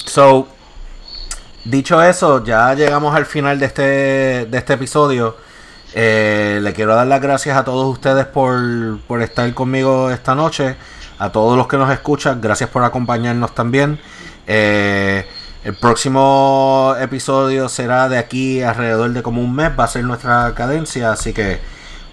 So, dicho eso, ya llegamos al final de este, de este episodio. Eh, le quiero dar las gracias a todos ustedes por, por estar conmigo esta noche. A todos los que nos escuchan, gracias por acompañarnos también. Eh, el próximo episodio será de aquí alrededor de como un mes. Va a ser nuestra cadencia. Así que,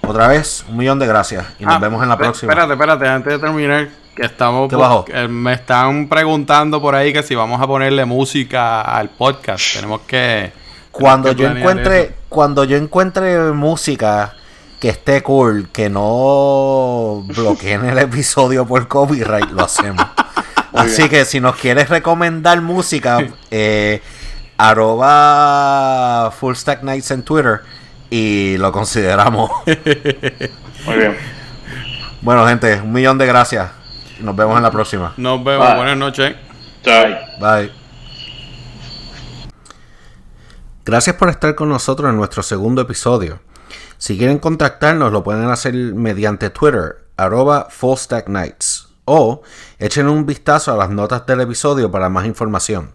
otra vez, un millón de gracias. Y nos Ah, vemos en la próxima. Espérate, espérate, antes de terminar, que estamos. ¿Qué bajó? eh, me están preguntando por ahí que si vamos a ponerle música al podcast. Tenemos que. cuando tenemos que yo encuentre eso. cuando yo encuentre música que esté cool que no bloqueen el episodio por copyright lo hacemos así que si nos quieres recomendar música eh, arroba full stack nights en twitter y lo consideramos Muy bien. bueno gente un millón de gracias nos vemos en la próxima Nos vemos. Bye. Buenas noches. Chao. Bye. Gracias por estar con nosotros en nuestro segundo episodio. Si quieren contactarnos, lo pueden hacer mediante Twitter, arroba fullstacknights, o echen un vistazo a las notas del episodio para más información.